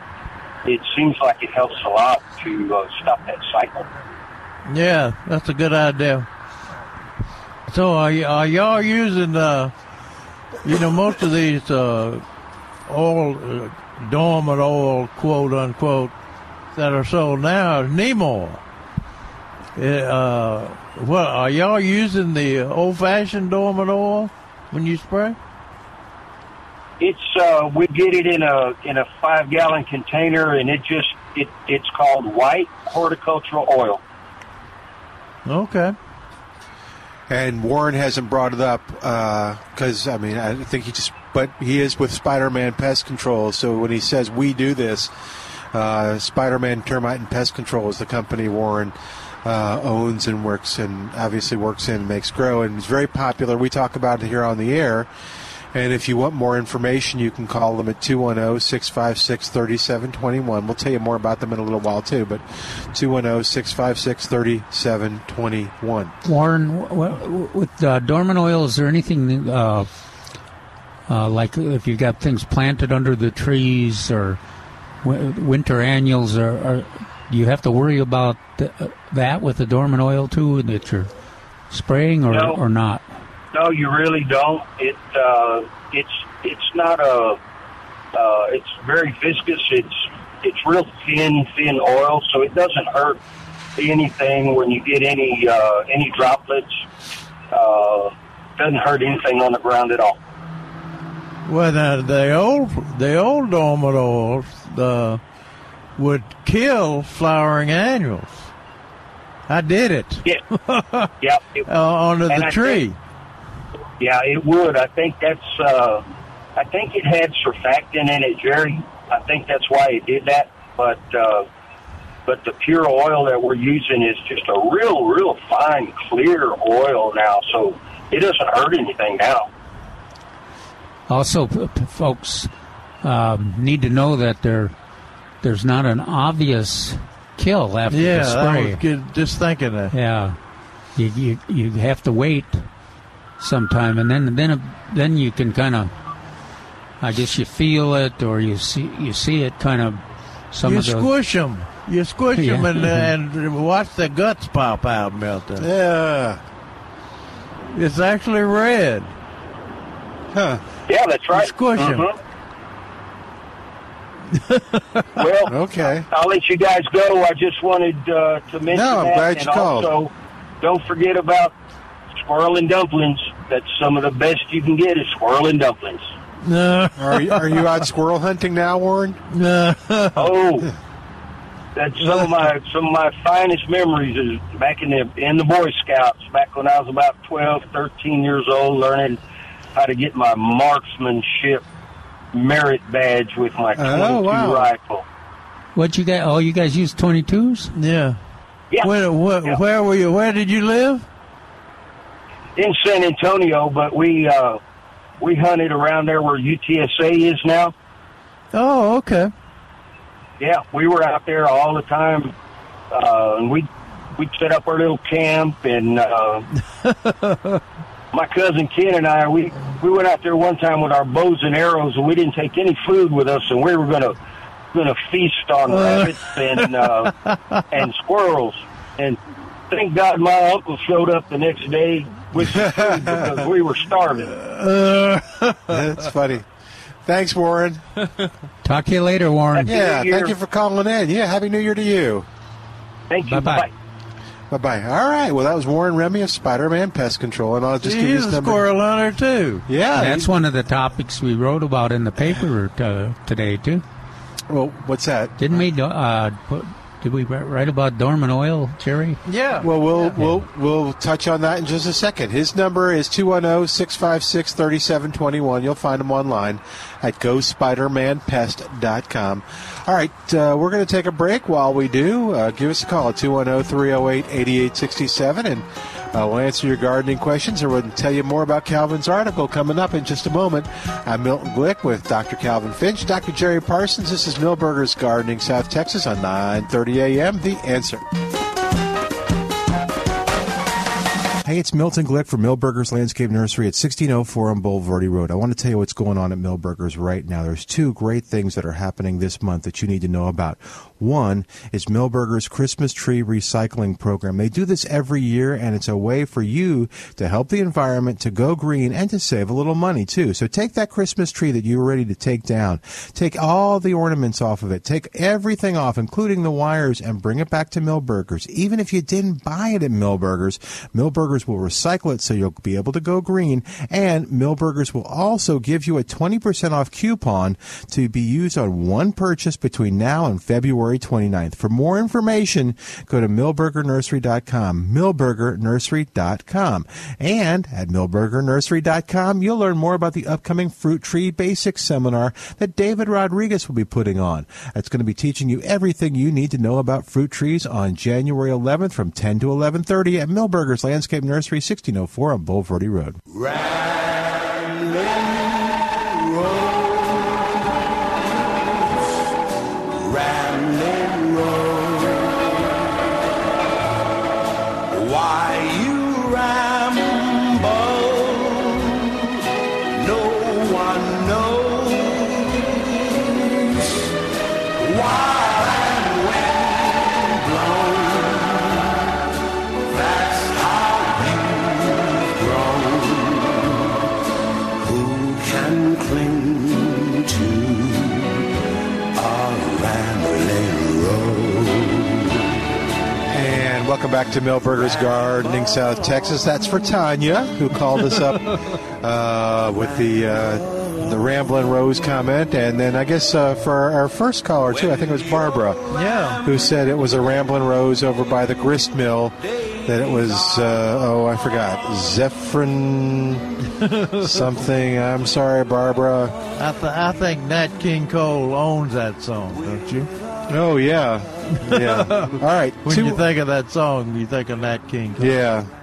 it seems like it helps a lot to uh, stop that cycle. Yeah, that's a good idea. So are, y- are y'all using, uh, you know, most of these uh, oil, uh, dormant oil, quote unquote, that are sold now is neem oil. Uh, what are y'all using the old-fashioned dormant oil when you spray? It's uh, we get it in a in a five gallon container, and it just it it's called white horticultural oil. Okay. And Warren hasn't brought it up because I mean I think he just, but he is with Spider-Man Pest Control. So when he says we do this, uh, Spider-Man Termite and Pest Control is the company Warren uh, owns and works and obviously works in makes grow and is very popular. We talk about it here on the air. And if you want more information, you can call them at 210 656 3721. We'll tell you more about them in a little while, too, but 210 656 3721. Warren, with uh, dormant oil, is there anything uh, uh, like if you've got things planted under the trees or winter annuals, or, or do you have to worry about th- uh, that with the dormant oil too that you're spraying or, No. or not? No, you really don't. It uh, it's it's not a. Uh, it's very viscous. It's it's real thin, thin oil, so it doesn't hurt anything when you get any uh, any droplets. Uh, doesn't hurt anything on the ground at all. Well, now, the old the old dormant oils the would kill flowering annuals. I did it. Yeah, yeah. It, uh, onto and the I tree. think- yeah, it would. I think that's. Uh, I think it had surfactant in it, Jerry. I think that's why it did that. But uh, but the pure oil that we're using is just a real, real fine, clear oil now. So it doesn't hurt anything now. Also, p- p- folks um, need to know that there there's not an obvious kill after Yeah, the spray. was good, just thinking that. Yeah, you, you you have to wait sometime, and then then then you can kind of, I guess you feel it or you see you see it kind of some you of the squish them. You squish Yeah. them and, and watch the guts pop out, Milton. Yeah. It's actually red. Huh. Yeah, that's right. squish 'em. Mhm. Well, Okay. I'll let you guys go. I just wanted uh, to mention No, I'm that, glad you and called. also don't forget about squirrel and dumplings. That's some of the best you can get is squirrel and dumplings. No, Are you, are you out squirrel hunting now, Warren? no. Oh, that's some of my some of my finest memories is back in the in the Boy Scouts. Back when I was about 12, 13 years old, learning how to get my marksmanship merit badge with my Oh, 22 wow. rifle. what you got? Oh, you guys use twenty twos? Yeah. Yeah. Where, where, Yeah. where were you? Where did you live? in San Antonio, but we uh, we hunted around there where UTSA is now. Oh, okay. Yeah, we were out there all the time, uh, and we we set up our little camp. And uh, my cousin Ken and I, we we went out there one time with our bows and arrows, and we didn't take any food with us, and we were gonna gonna feast on rabbits and uh, and squirrels. And thank God my uncle showed up the next day with some food because we were starving. That's funny. Thanks, Warren. Talk to you later, Warren. Yeah, thank you for calling in. Yeah, Happy New Year to you. Thank you. Bye-bye. Bye. Bye bye. All right. Well, that was Warren Remy of Spider Man Pest Control, and I'll just give you He's his a number. squirrel hunter, too. Yeah. That's one of the topics we wrote about in the paper uh, today too. Well, what's that? Didn't we? Uh, put, did we write about dormant oil, Jerry? Yeah. Well, we'll we'll we'll touch on that in just a second. His number is 210-656-3721. You'll find him online at GoSpiderManPest.com. All right, uh, we're going to take a break. While we do, uh, give us a call at 210-308-8867, and uh, we'll answer your gardening questions, or we'll tell you more about Calvin's article coming up in just a moment. I'm Milton Glick with Dr. Calvin Finch, Dr. Jerry Parsons. This is Milberger's Gardening, South Texas, on 9:30 a.m. The Answer. Hey, it's Milton Glick from Milberger's Landscape Nursery at 1604 on Bulverde Road. I want to tell you what's going on at Milberger's right now. There's two great things that are happening this month that you need to know about. One is Milberger's Christmas Tree Recycling Program. They do this every year, and it's a way for you to help the environment to go green and to save a little money, too. So take that Christmas tree that you were ready to take down, take all the ornaments off of it, take everything off, including the wires, and bring it back to Milberger's. Even if you didn't buy it at Milberger's, Milberger's will recycle it so you'll be able to go green, and Milberger's will also give you a 20% off coupon to be used on one purchase between now and February 29th. For more information, go to milbergernursery.com, milbergernursery.com. And at milbergernursery.com, you'll learn more about the upcoming Fruit Tree Basics seminar that David Rodriguez will be putting on. It's going to be teaching you everything you need to know about fruit trees on January 11th from 10 to 11:30 at Milberger's Landscape Nursery, 1604 on Bulverde Road. Ramblin' welcome back to Milberger's Gardening, South Texas. That's for Tanya, who called us up uh, with the uh, the Ramblin' Rose comment, and then I guess uh, for our first caller too, I think it was Barbara, Yeah. who said it was a Ramblin' Rose over by the grist mill. That it was uh, oh I forgot Zephirine something. I'm sorry, Barbara. I, th- I think Nat King Cole owns that song, don't you? Oh yeah, yeah. All right, When two- you think of that song, you think of Nat King Cole. Yeah. oh,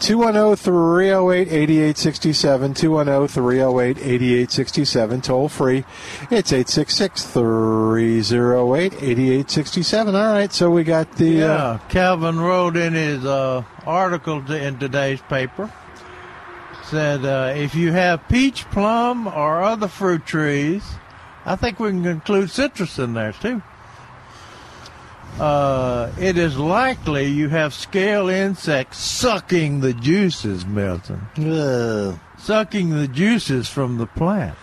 210 308 8867. 210 308 8867. Toll free. It's 866 308 8867. All right, so we got the. Yeah, Uh, Calvin wrote in his uh, article in today's paper said uh, if you have peach, plum, or other fruit trees, I think we can include citrus in there too. Uh, it is likely you have scale insects sucking the juices, Milton. Sucking the juices from the plant.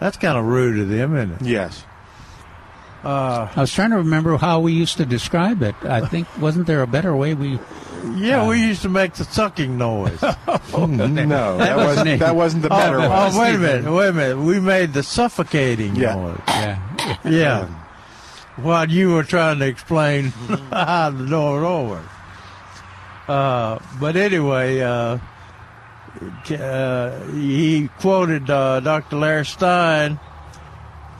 That's kind of rude of them, isn't it? yes. Uh, I was trying to remember how we used to describe it. I think wasn't there a better way we? yeah, we used to make the sucking noise. Mm, no, that wasn't wasn't, that wasn't the better oh, one. oh, wait a minute, wait a minute. We made the suffocating Yeah. noise. Yeah, Yeah. While you were trying to explain how the door over. Uh, but anyway, uh, uh, he quoted uh, Dr. Larry Stein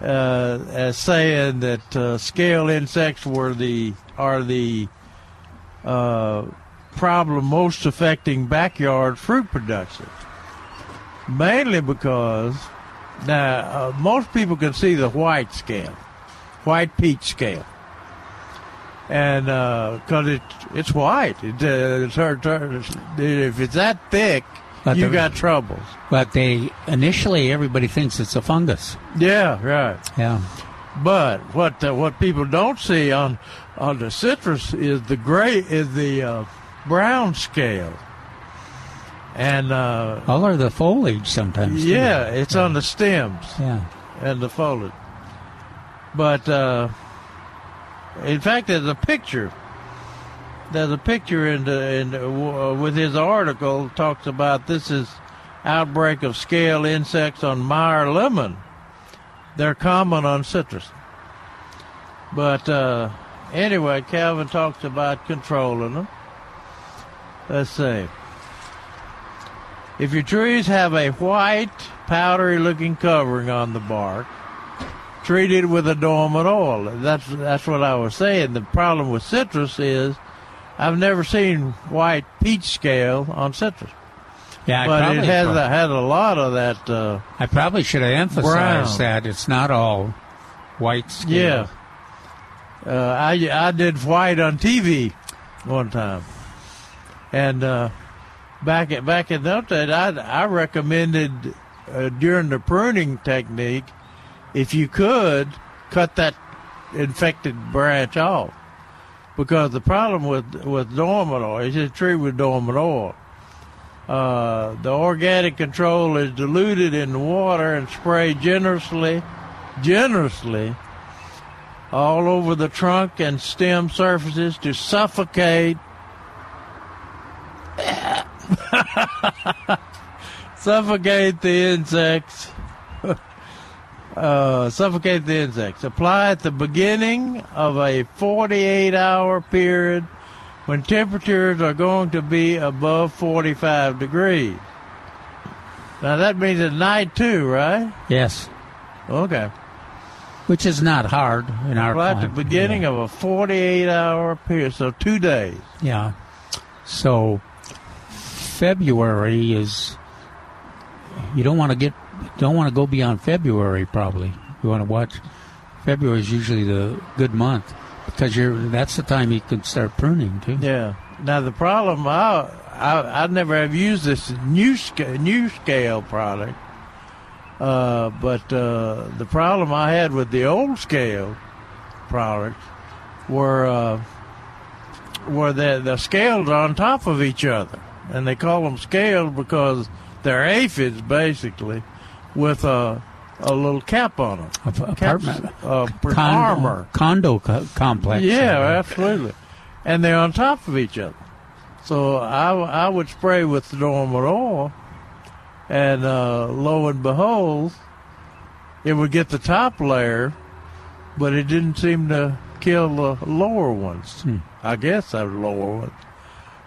uh, as saying that uh, scale insects were the are the uh, problem most affecting backyard fruit production. Mainly because now uh, most people can see the white scale, white peach scale, and because it it's white, it, uh, it's hard, hard- if it's that thick, But you the- got troubles. but they initially everybody thinks it's a fungus. Yeah, right. Yeah, But what uh, what people don't see on on the citrus is the gray is the uh, brown scale, and uh, all are the foliage sometimes. too. yeah, it's on the stems yeah. and the foliage. But uh, in fact, there's a picture. There's a picture in the, in the, uh, with his article talks about this is outbreak of scale insects on Meyer lemon. They're common on citrus. But uh, anyway, Calvin talks about controlling them. Let's see. If your trees have a white, powdery looking covering on the bark, treat it with a dormant oil. That's that's what I was saying. The problem with citrus is I've never seen white peach scale on citrus. Yeah, I but it has a, had a lot of that uh, I probably should have emphasized Brown. that it's not all white scale. Yeah. Uh, I I did white on TV one time, and uh, back at back in those days, I I recommended uh, during the pruning technique, if you could cut that infected branch off, because the problem with with dormant oil is a tree with dormant oil. Uh, the organic control is diluted in water and sprayed generously, generously all over the trunk and stem surfaces to suffocate. Suffocate the insects uh, suffocate the insects. Apply at the beginning of a 48 hour period when temperatures are going to be above 45 degrees. Now that means at night too right? Yes, okay. Which is not hard in our Well, at the beginning of a 48 hour period, so two days. Yeah. So February is you don't want to get don't want to go beyond February probably. You want to watch February is usually the good month because you're that's the time you can start pruning too. Yeah. Now, the problem, I, I, I never have used this new, sca- new scale product, uh, but uh, the problem I had with the old scale products were, uh, were the, the scales are on top of each other. And they call them scales because they're aphids, basically, with a, a little cap on them. Ap- apartment uh, Con- armor. condo co- complex. Yeah, absolutely. and they're on top of each other. So I, I would spray with the dormant oil, and uh, lo and behold, it would get the top layer, but it didn't seem to kill the lower ones. I guess the lower ones.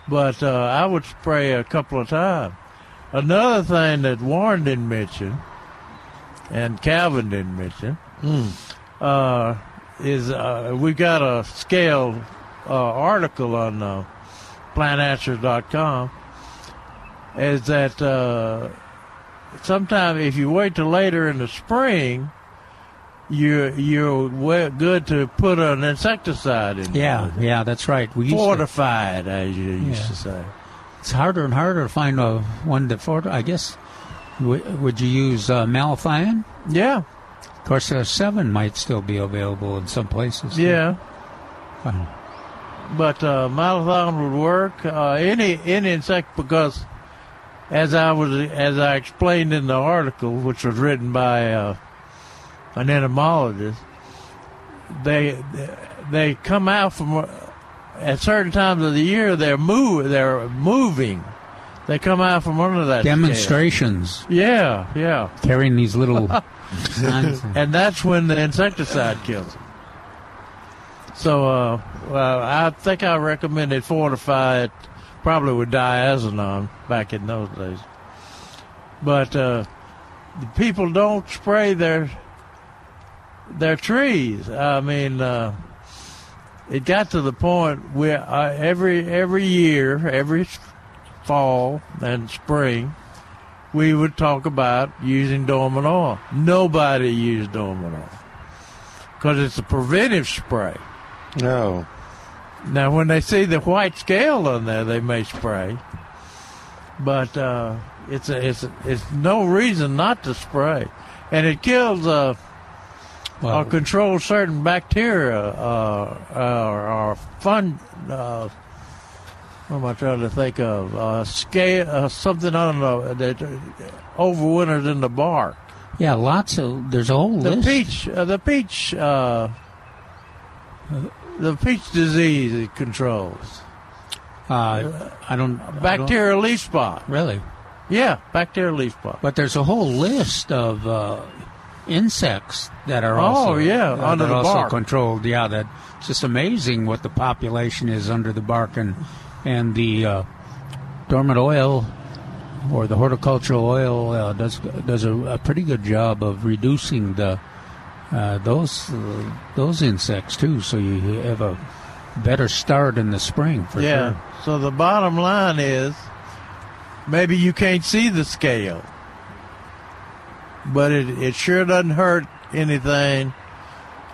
But uh, I would spray a couple of times. Another thing that Warren didn't mention, and Calvin didn't mention, uh, is uh, we got a scale uh, article on uh, plantanswers.com is that uh, sometimes if you wait till later in the spring, you you're good to put an insecticide in. Yeah, yeah, that's right. We used to, fortified, as you used Yeah. to say. it's harder and harder to find a one that fort. I guess. W- would you use uh, malathion? Yeah, Of course, uh, seven might still be available in some places. yeah. Fine. but uh, malathion would work. Uh, any any insect because, as I was as I explained in the article, which was written by uh, an entomologist, they they come out from at certain times of the year. They're move they're moving. They come out from under that scale. Demonstrations Yeah, yeah, carrying these little. and that's when the insecticide kills them. So, uh, well, I think I recommended fortify it probably with diazinon back in those days. But uh, the people don't spray their their trees. I mean, uh, it got to the point where uh, every every year, every fall and spring, we would talk about using dormant oil. Nobody used dormant oil because it's a preventive spray. No. Now, when they see the white scale on there, they may spray, but uh, it's a, it's a, it's no reason not to spray, and it kills uh, Well, or controls certain bacteria uh, or, or fun. What am I trying to think of? Uh, scale uh, something on the that uh, overwinters in the bark. yeah, lots of. There's a whole The list. peach, uh, the peach, uh, the peach disease it controls. Uh, I don't. I don't- Bacterial leaf spot. Really? Yeah, bacterial leaf spot. But there's a whole list of uh, insects that are Oh, also yeah, uh, under that the also bark. controlled. Yeah, that it's just amazing what the population is under the bark and and the uh, dormant oil or the horticultural oil uh, does does a, a pretty good job of reducing the uh, those uh, those insects too. So you have a better start in the spring for yeah. sure. So the bottom line is, maybe you can't see the scale, but it it sure doesn't hurt anything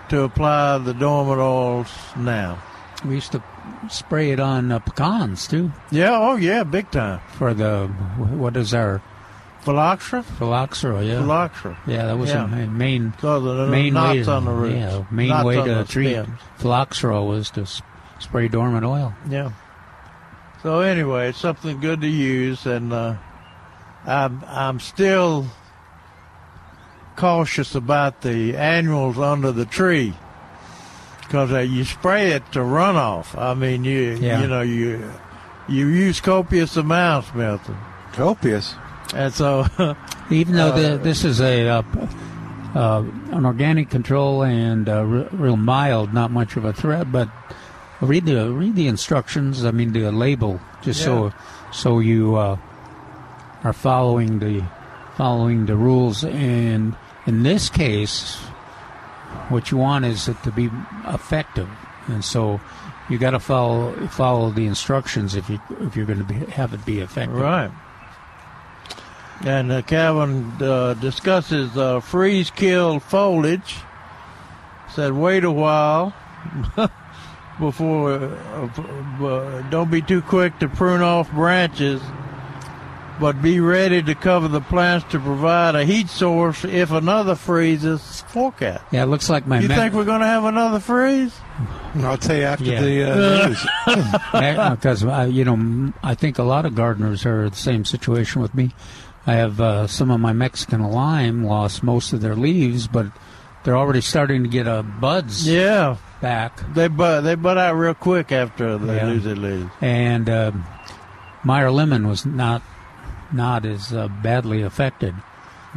to apply the dormant oils now. We used to spray it on uh, pecans too. Yeah. Oh yeah. Big time. for the what is our Phylloxera. phylloxera? Yeah, Phylloxera. yeah, that was Yeah. a main So the main way to, on the roots. yeah main knots way to treat stems. phylloxera was to spray dormant oil. Yeah. So anyway, it's something good to use, and uh, I'm I'm still cautious about the annuals under the tree because uh, you spray it to runoff. I mean, you Yeah. you know you you use copious amounts, Milton, Copious. and so Even though the, Uh, this is a uh, uh, an organic control and uh, re- real mild, not much of a threat, but read the read the instructions. I mean the label, just so so you uh, are following the following the rules. And in this case, what you want is it to be effective, and so you got to follow follow the instructions if you if you're going to have it be effective. Right. And uh, uh, discusses uh, freeze kill foliage. Said wait a while before. Uh, uh, don't be too quick to prune off branches, but be ready to cover the plants to provide a heat source if another freeze is forecast. Yeah, it looks like my You me- think we're going to have another freeze? I'll tell you after Yeah. the uh, news. because uh, you know I think a lot of gardeners are the same situation with me. I have uh, some of my Mexican lime lost most of their leaves, but they're already starting to get a buds Yeah, back, they bud they bud out real quick after they Yeah. lose their leaves. and um Meyer Lemon was not not as uh, badly affected.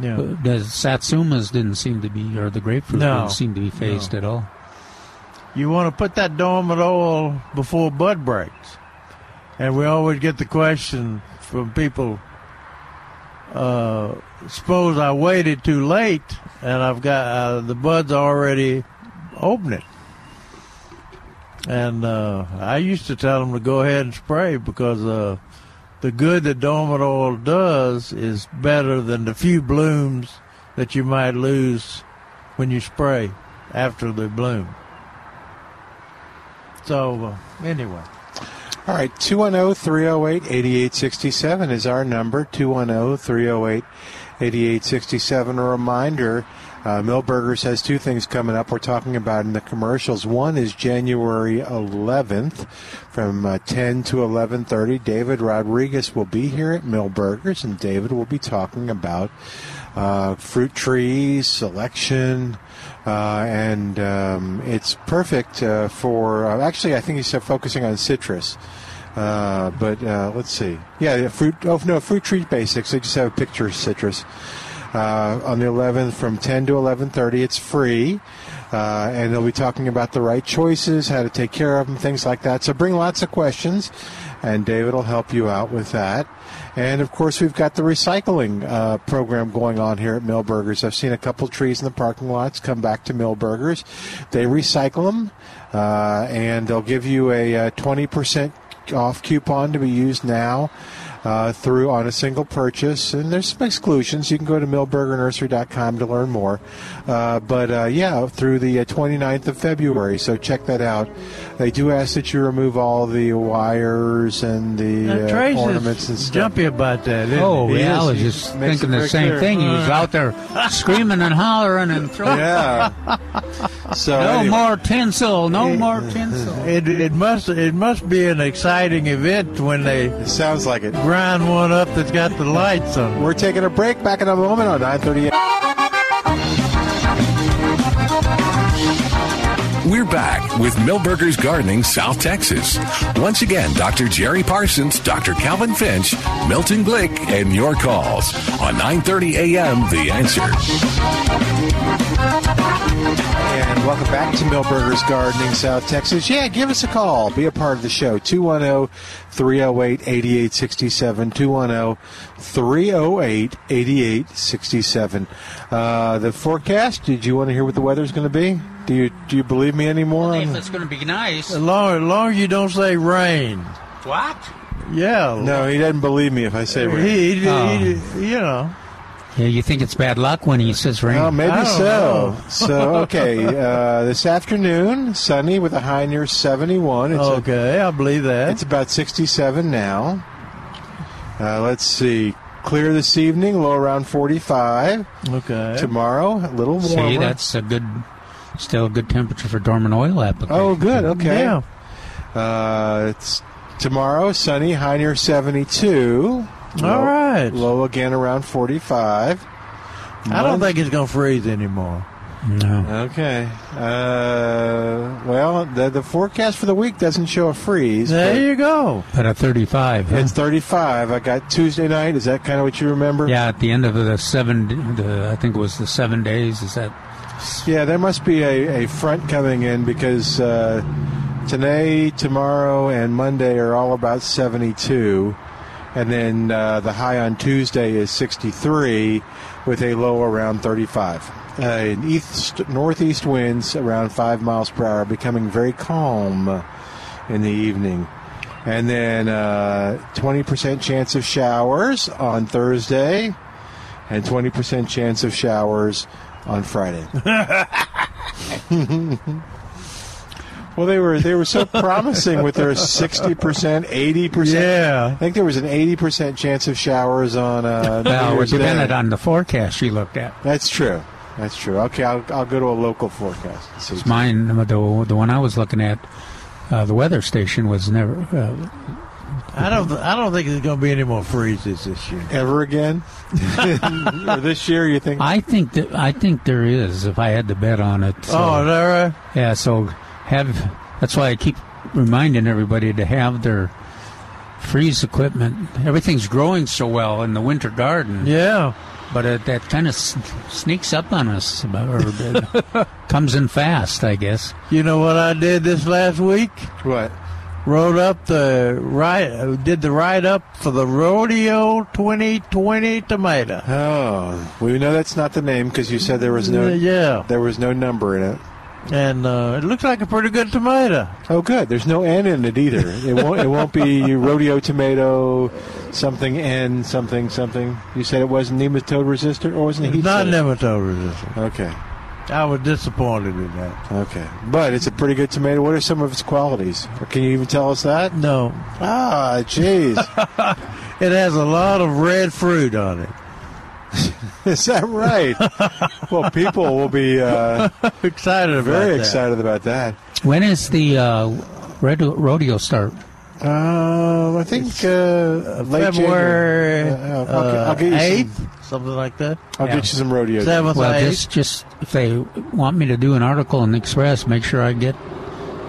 Yeah. The satsumas didn't seem to be, or the grapefruit No. didn't seem to be fazed No. at all. You want to put that dormant oil before bud breaks. And we always get the question from people, uh, suppose I waited too late and I've got uh, the buds already opening. And uh, I used to tell them to go ahead and spray because uh, the good that dormant oil does is better than the few blooms that you might lose when you spray after they bloom. So, uh, anyway. All right, 210 308 8867 is our number. 210 308 8867. A reminder uh, Milberger's has two things coming up we're talking about in the commercials. One is January 11th from uh, 10 to 11:30. David Rodriguez will be here at Milberger's, and David will be talking about uh, fruit trees, selection, uh, and um, it's perfect uh, for. Uh, actually, I think he's focusing on citrus. But let's see. Yeah, yeah, fruit. Oh no, fruit tree basics. They just have a picture of citrus. Uh, on the 11th from 10 to 11:30, it's free, uh, and they'll be talking about the right choices, how to take care of them, things like that. So bring lots of questions, and David will help you out with that. And of course, we've got the recycling uh, program going on here at Milberger's. I've seen a couple trees in the parking lots come back to Milberger's. They recycle them, uh, and they'll give you a uh, 20% off coupon to be used now. Uh, through on a single purchase, and there's some exclusions. You can go to milbergernursery.com to learn more. Uh, but uh, yeah, through the uh, 29th of February, so check that out. They do ask that you remove all the wires and the uh, ornaments is and stuff. jumpy about that. Isn't Oh, he? yeah, I is. was just thinking the same clear. thing. He was out there screaming and hollering and throwing. Yeah. So No anyway. more tinsel. No more tinsel. It, it must it must be an exciting event when they It sounds like it. grind one up that's got the lights on. We're taking a break. Back in a moment on 938. We're back with Milberger's Gardening, South Texas. Once again, Dr. Jerry Parsons, Dr. Calvin Finch, Milton Glick, and your calls on 9:30 a.m. The Answer. And welcome back to Milberger's Gardening, South Texas. Yeah, give us a call. Be a part of the show. 210 308 8867. 210 308 8867. Uh, The forecast, did you want to hear what the weather's going to be? Do you, do you believe me anymore? If it's going to be nice. As long, as long as you don't say rain. What? Yeah. No, he doesn't believe me if I say rain. He, he, Oh. he- you know. Yeah, you think it's bad luck when he says rain? Oh, maybe I so. know. so, okay. Uh, this afternoon, sunny with a high near 71. It's, Okay, I believe that. it's about 67 now. Uh, let's see. Clear this evening, low around 45. okay. Tomorrow, a little warmer. See, that's a good, still a good temperature for dormant oil application. oh, good. Okay. Yeah. Uh, it's tomorrow, sunny, high near 72. All right. Low again around 45. I don't think it's going to freeze anymore. No. Okay. Uh, well, the, the forecast for the week doesn't show a freeze. There you go. But a 35. huh? It's 35. I got Tuesday night. Is that kind of what you remember? Yeah, at the end of the seven, the, I think it was the seven days. Is that? Yeah, there must be a, a front coming in because uh, today, tomorrow, and Monday are all about 72. And then uh, the high on Tuesday is 63 with a low around 35. Uh, and east, northeast winds around 5 miles per hour, becoming very calm in the evening. And then uh, 20% chance of showers on Thursday and 20% chance of showers on Friday. well, they were they were so promising with their 60%, 80%. Yeah. I think there was an 80% chance of showers on uh, New Well, it Year's depended on the forecast you looked at. That's true. That's true. Okay, I'll, I'll go to a local forecast. and see. Mine, the the one I was looking at, uh, the weather station was never. Uh, I don't. I don't think there's going to be any more freezes this year. Ever again? or this year, you think? I think that I think there is. If I had to bet on it. So, oh, is that right? yeah. So have. That's why I keep reminding everybody to have their freeze equipment. Everything's growing so well in the winter garden. Yeah. but it, that kind of s- sneaks up on us, about- or it comes in fast, I guess. You know what I did this last week? What? Wrote up the right. Did the write up for the Rodeo 2020 tomato. Oh, we know that's not the name because you said there was no Yeah. there was no number in it. And uh, it looks like a pretty good tomato. Oh, good. There's no N in it either. It won't. It won't be rodeo tomato, something N something something. You said it wasn't nematode resistant, or wasn't it not nematode resistant. Okay, I was disappointed in that. okay. But it's a pretty good tomato. What are some of its qualities? Or can you even tell us that? No, Ah, jeez. it has a lot of red fruit on it. Is that right? well, people will be uh, Excited about very that. excited about that. When is the uh, rodeo, rodeo start? Um, I think uh, late February January. Uh, I'll, get- you some. eighth, something like that. I'll Yeah. get you some rodeo. Seventh, Well, just just if they want me to do an article in the Express, make sure I get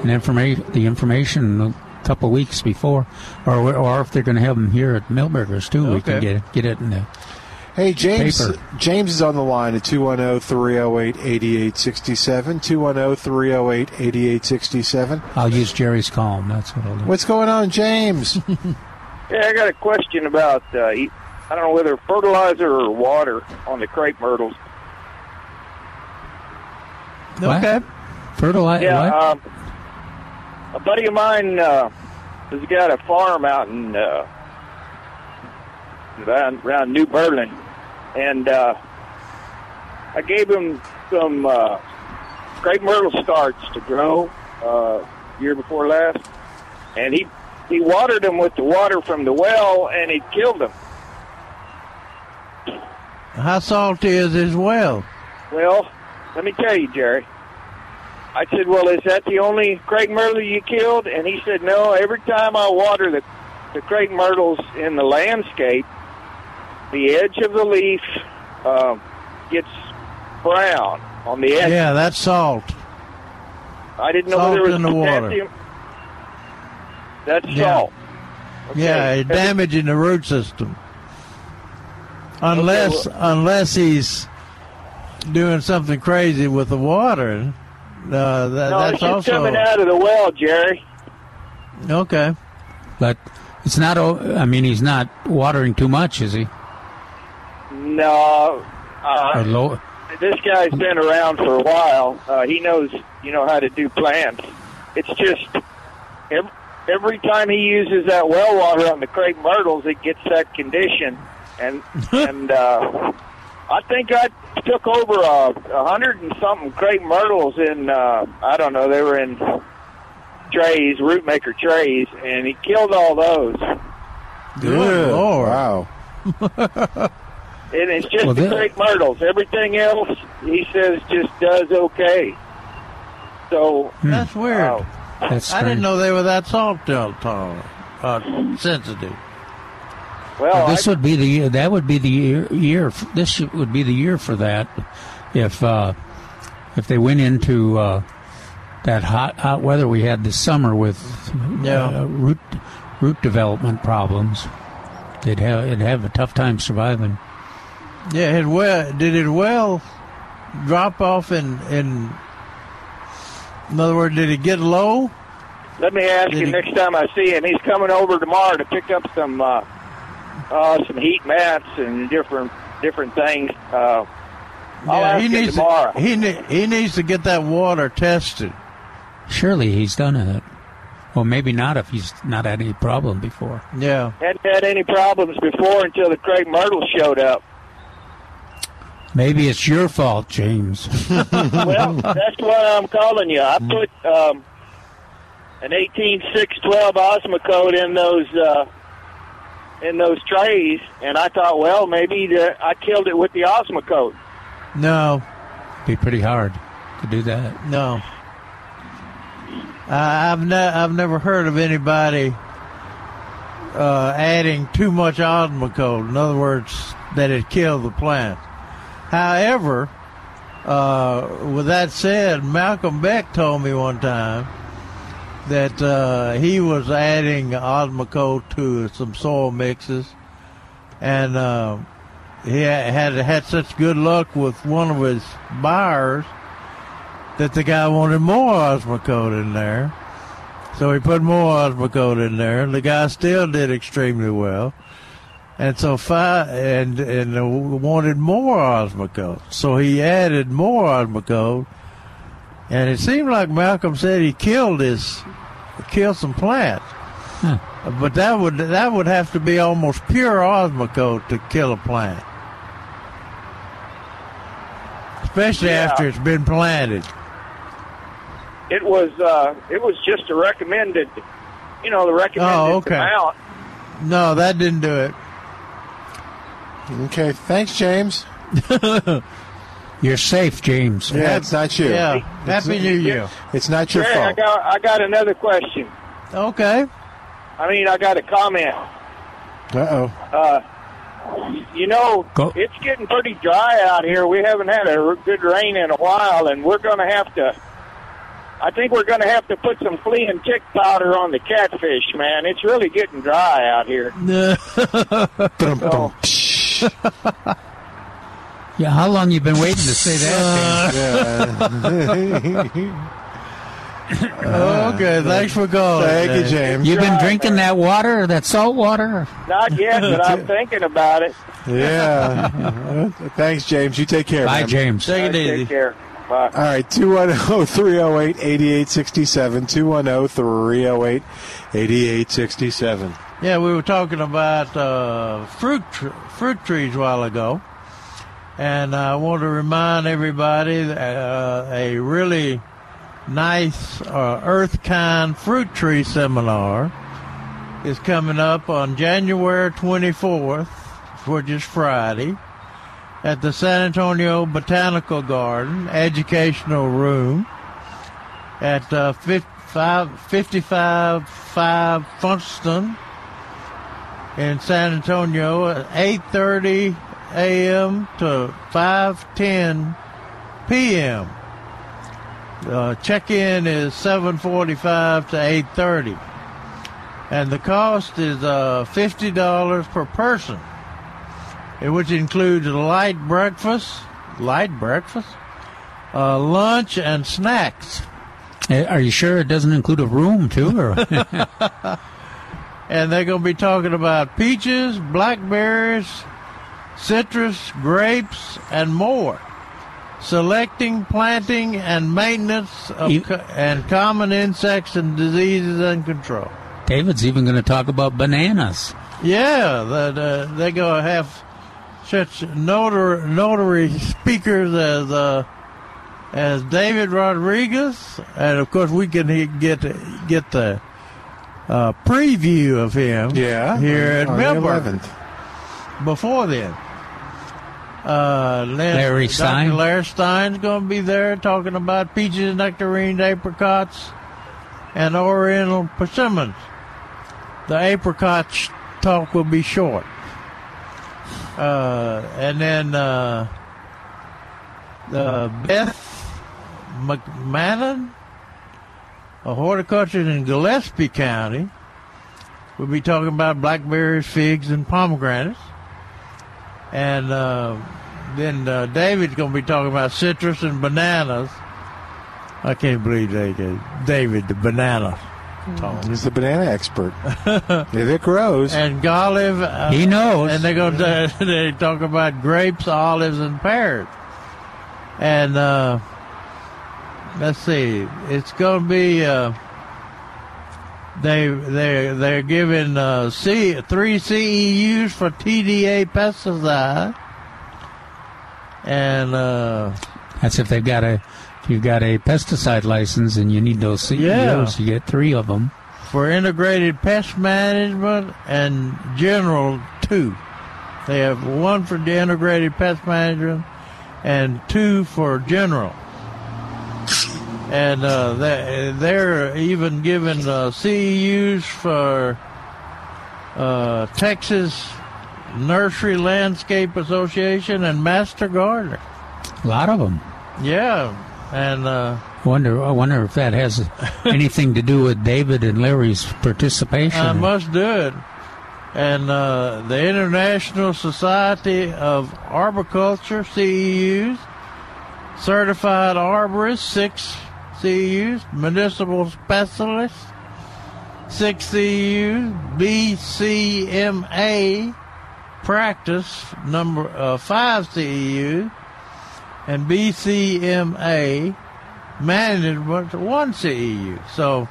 an information the information a couple weeks before, or or if they're going to have them here at Milberger's too, we can get it, get it in the. Hey, James. Paper. James is on the line at 210 308 8867. 210 308 8867. I'll use Jerry's column. That's what I'll do. What's going on, James? Yeah, I got a question about uh, I don't know whether fertilizer or water on the crepe myrtles. What? okay. Fertilizer. Yeah, what? um, a buddy of mine uh, has got a farm out in uh, around, around New Berlin, and uh, I gave him some uh, crepe myrtle starts to grow uh, year before last, and he he watered them with the water from the well, and it killed them. How salty is his well? Well, let me tell you, Jerry. I said, "Well, is that the only crepe myrtle you killed?" And he said, "No. Every time I water the the crepe myrtles in the landscape, the edge of the leaf um, gets brown on the edge. Yeah, that's salt. I didn't know salt there was in the water. That's Yeah. salt. Okay. Yeah, it's damaging the root system. Unless unless he's doing something crazy with the water. Uh, that, no, that's it's just also coming out of the well, Jerry. okay. but it's not. I mean, he's not watering too much, is he? No, uh, Or low? this guy's been around for a while. Uh, he knows, you know, how to do plants. It's just every, every time he uses that well water on the crepe myrtles, it gets that condition. And and uh, I think I took over a, a hundred and something crepe myrtles in. Uh, I don't know. They were in trays, root maker trays, and he killed all those. Good Lord. Wow. And it's just Well, the that- crepe myrtles. Everything else, he says, just does okay. So That's weird. uh, That's I didn't know they were that salt tolerant, uh, sensitive. well, this I, would be the year. That would be the year. year this would be the year for that. If uh, if they went into uh, that hot hot weather we had this summer with Yeah. uh, root root development problems, they'd have it'd have a tough time surviving. Yeah, it well did it well drop off in in. In other words, did it get low? let me ask Did you he- next time I see him. He's coming over tomorrow to pick up some uh, uh, some heat mats and different different things. Uh, I'll ask he him needs tomorrow. To, he ne- he needs to get that water tested. Surely he's done it. Well, maybe not if he's not had any problem before. Yeah. Hadn't had any problems before until the crepe myrtle showed up. Maybe it's your fault, James. well, that's why I'm calling you. I put um, an 18612 Osmocote in those uh, in those trays, and I thought, well, maybe the, I killed it with the Osmocote. No, be pretty hard to do that. no. I I've ne- I've never heard of anybody uh, adding too much osmocote. In other words, that it killed the plant. However, uh, with that said, Malcolm Beck told me one time that uh, he was adding osmocote to some soil mixes, and uh, he had had such good luck with one of his buyers that the guy wanted more osmocote in there. So he put more osmocote in there. And the guy still did extremely well. And so five and and wanted more osmocote. So he added more osmocote. And it seemed like Malcolm said he killed his killed some plants. But that would that would have to be almost pure osmocote to kill a plant. Especially Yeah. after it's been planted. It was uh, it was just a recommended, you know, the recommended Oh, okay. amount. No, that didn't do it. Okay, thanks, James. You're safe, James. Yeah, it's not you. Yeah. It's Happy not- New Year. It's not your Hey, I fault. got I got another question. Okay. I mean, I got a comment. Uh oh. Uh, you know, Go. it's getting pretty dry out here. We haven't had a good rain in a while, and we're going to have to. I think we're going to have to put some flea and tick powder on the catfish, man. It's really getting dry out here. Yeah, how long you been waiting to say that? James? okay, oh, thanks for calling. Thank you, James. James. You've been drinking that water, that salt water? Not yet, but I'm thinking about it. Yeah. Thanks, James. You take care. Bye, man. James. Take it Take care. Bye. All right, 210 308 8867. 210 308 8867. Yeah, we were talking about uh, fruit tr- fruit trees a while ago, and I want to remind everybody that uh, a really nice uh, Earth Kind fruit tree seminar is coming up on January 24th, which is Friday, at the San Antonio Botanical Garden Educational Room at uh, 55 55 Funston in San Antonio at 8:30 a.m. to 5:10 p.m. Uh, check-in is 7:45 to 8:30, and the cost is uh, fifty dollars per person, which includes a light breakfast, light breakfast, uh, lunch, and snacks. Uh, Are you sure it doesn't include a room, too? Or? and they're going to be talking about peaches, blackberries, citrus, grapes, and more. Selecting, planting, and maintenance of You- co- and common insects and diseases and control. David's even going to talk about bananas. Yeah, that uh, they're going to have such notary, notary speakers as uh, as David Rodriguez, and of course we can get get the uh, preview of him. Yeah. here at on the Millburn. Before then, uh, then Larry Dr. Stein. Larry Stein's going to be there talking about peaches, nectarines, apricots, and Oriental persimmons. The apricot talk will be short. Uh, and then uh, uh, Beth McMahon, a horticulturist in Gillespie County, will be talking about blackberries, figs, and pomegranates. And uh, then uh, David's going to be talking about citrus and bananas. I can't believe they did. David, the banana. talk. He's the banana expert. if it grows. And olive. Uh, He knows. And they're going to they talk about grapes, olives, and pears. And uh, let's see, it's going to be. Uh, they they they're giving uh, C three CEUs for TDA pesticide, and uh, That's if they've got a, if you've got a pesticide license and you need those CEUs, you get three of them. for integrated pest management and general two. They have one for the integrated pest management and two for general. And uh, they, they're even giving uh, CEUs for uh, Texas Nursery Landscape Association, and Master Gardener. A lot of them. Yeah, and uh, I wonder. I wonder if that has anything to do with David and Larry's participation. I must do it. And uh, the International Society of Arboriculture, CEUs, certified arborists, six CEUs, municipal specialists, six CEUs, BCMA, practice, number uh, five CEUs, and BCMA, management, one CEU. So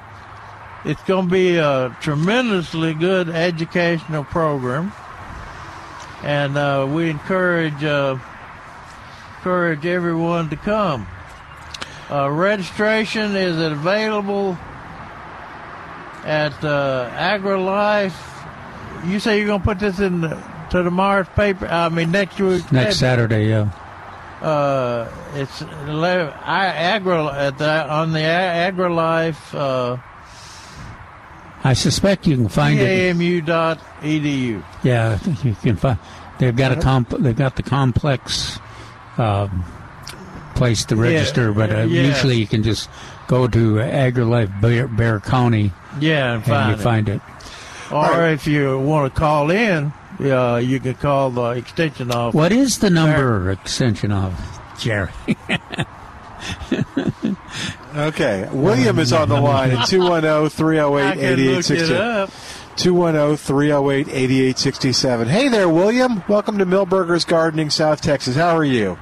it's going to be a tremendously good educational program, and uh, we encourage uh, encourage everyone to come. Uh, registration is available at uh, AgriLife. You say you're going to put this in the, to tomorrow's paper? I mean next week. Next Saturday, yeah. Uh, it's 11, I, agri at the, on the AgriLife. Uh, I suspect you can find it. TAMU.edu. Yeah, you can find. They've got a comp. They've got the complex um, place to Yeah, register, but uh, yeah. usually you can just go to AgriLife Bexar, Bexar County Yeah, and and find you it. find it. Or if you want to call in, uh, you can call the extension office. What is the number extension of Jerry? Okay, William is on the line at 210 308 I can look it 8867. 210 308 8867. Hey there, William. Welcome to Milberger's Gardening, South Texas. How are you?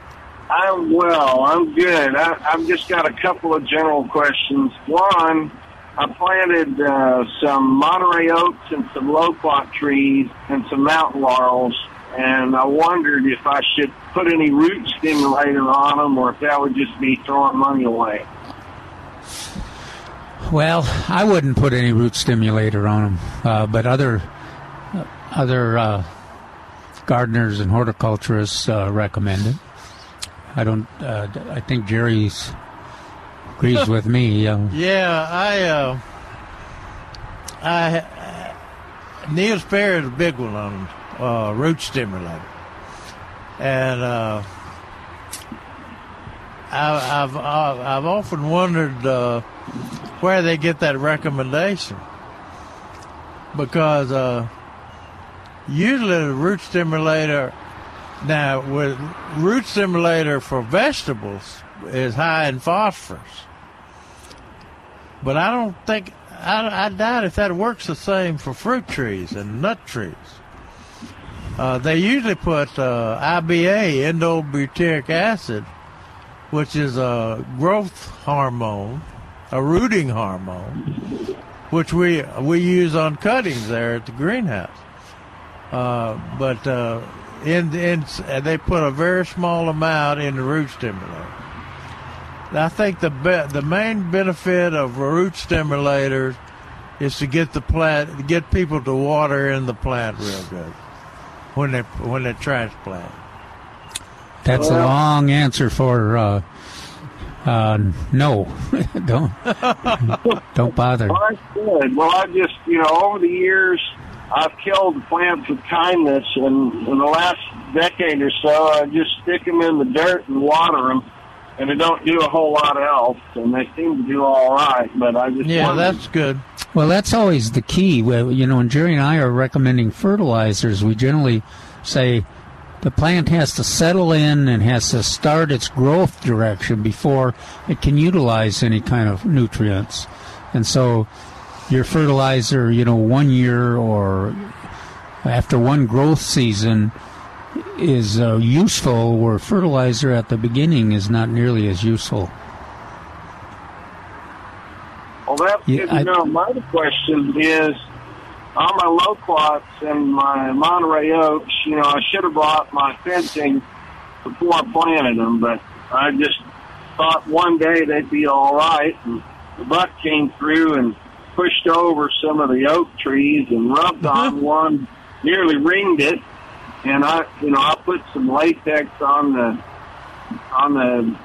I'm well. I'm good. I, I've just got a couple of general questions. One, I planted uh, some Monterey oaks and some loquat trees and some mountain laurels, and I wondered if I should put any root stimulator on them or if that would just be throwing money away. Well, I wouldn't put any root stimulator on them, uh, but other other uh, gardeners and horticulturists uh, recommend it. I don't. Uh, I think Jerry's agrees with me. Uh, Yeah, I, uh, I, uh, Neil Sperry is a big one on uh, root stimulator, and uh, I, I've I've I've often wondered uh, where they get that recommendation because uh, usually the root stimulator now with root simulator for vegetables is high in phosphorus. But I don't think I, I doubt if that works the same for fruit trees and nut trees. Uh, they usually put uh, IBA, indolebutyric acid, which is a growth hormone, a rooting hormone, which we we use on cuttings there at the greenhouse. Uh, but uh, in, in they put a very small amount in the root stimulator. I think the be- the main benefit of root stimulators is to get the plant, get people to water in the plant real good when they when they transplant. that's a long answer for uh, uh, no. don't don't bother. Well, that's good. Well, I just, you know, over the years, I've killed plants with kindness, and in the last decade or so, I just stick them in the dirt and water them, and they don't do a whole lot else, and they seem to do all right. But I just Yeah, that's good. Well, that's always the key. Well, You know, when Jerry and I are recommending fertilizers, we generally say the plant has to settle in and has to start its growth direction before it can utilize any kind of nutrients. And so your fertilizer, you know, one year or after one growth season is uh, useful, where fertilizer at the beginning is not nearly as useful. Well, that's Yeah, good to I- know. My question is, on my loquats and my Monterey oaks, you know, I should have bought my fencing before I planted them, but I just thought one day they'd be all right. And the buck came through and pushed over some of the oak trees and rubbed on uh-huh. one, nearly ringed it. And I, you know, I put some latex on the on the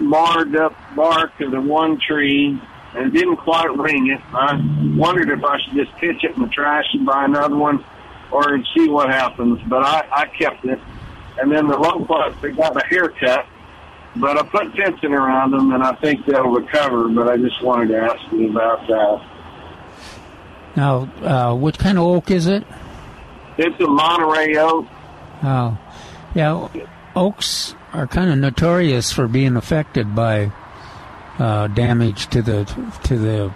marred up bark of the one tree and didn't quite ring it. I wondered if I should just pitch it in the trash and buy another one, or see what happens. But I, I kept it, and then the loquats they got a haircut. But I put fencing around them, and I think they'll recover. But I just wanted to ask you about that. Now, uh, what kind of oak is it? It's a Monterey oak. Oh, yeah. Oaks are kind of notorious for being affected by uh, damage to the to the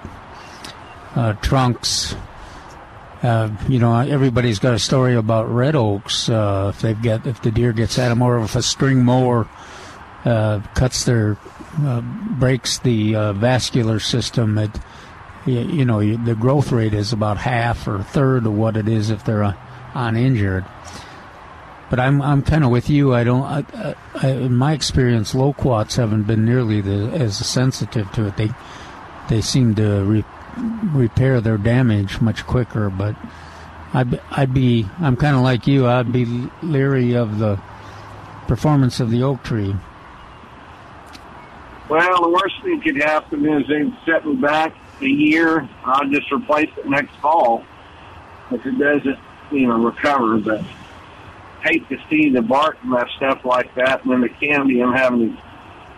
uh, trunks. Uh, you know, everybody's got a story about red oaks. Uh, if they've got if the deer gets at them, or if a string mower uh, cuts their uh, breaks the uh, vascular system, it you, you know you, the growth rate is about half or third of what it is if they're uh, uninjured. But I'm I'm kind of with you. I don't. I, I, in my experience, loquats haven't been nearly the, as sensitive to it. They they seem to re, repair their damage much quicker. But I'd I'd be I'm kind of like you. I'd be leery of the performance of the oak tree. Well, the worst thing could happen is they set me back a year. I'll just replace it next fall if it doesn't, you know, recover. But hate to see the bark messed up like that, and then the candy and having to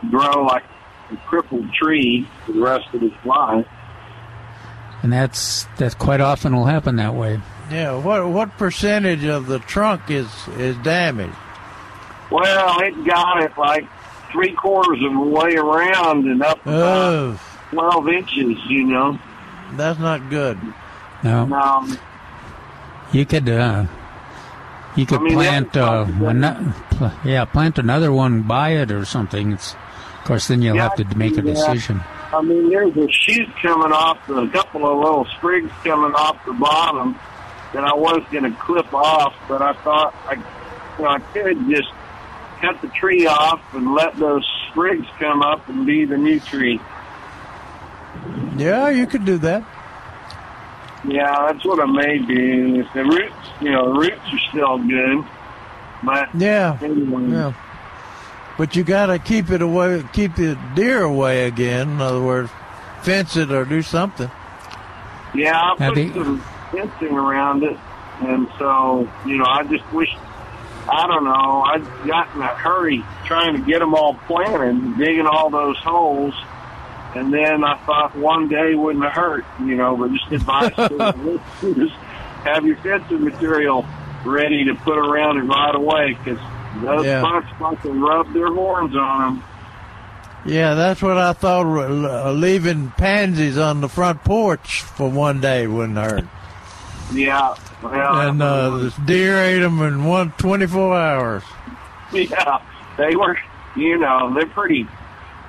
grow like a crippled tree for the rest of its life. And that's that quite often will happen that way. Yeah. What what percentage of the trunk is is damaged? Well, it got it like three quarters of the way around and up about Oh, twelve inches. You know. that's not good. No, Um, you could uh, you could I mean, plant uh, other part- ano- pl- yeah plant another one by it or something. It's of course then you'll Yeah, have to make a yeah. decision. I mean, there's a shoot coming off, a couple of little sprigs coming off the bottom that I was going to clip off, but I thought I, you know, I could just cut the tree off and let those sprigs come up and be the new tree. Yeah, you could do that. Yeah, that's what I may do. If the roots, you know, the roots are still good, but Yeah. anyway. Yeah. But you got to keep it away, keep the deer away again. In other words, fence it or do something. Yeah, I Have put you- some fencing around it, and so you know, I just wish. I don't know. I'd got in a hurry trying to get them all planted, digging all those holes, and then I thought one day wouldn't hurt, you know. But just advice: to just have your fencing material ready to put around it right away, because those Yeah. bucks like to rub their horns on them. Yeah, that's what I thought. uh, Leaving pansies on the front porch for one day wouldn't hurt. Yeah, well, And uh, deer ate them in one 24 hours. Yeah, they were. You know, they're pretty.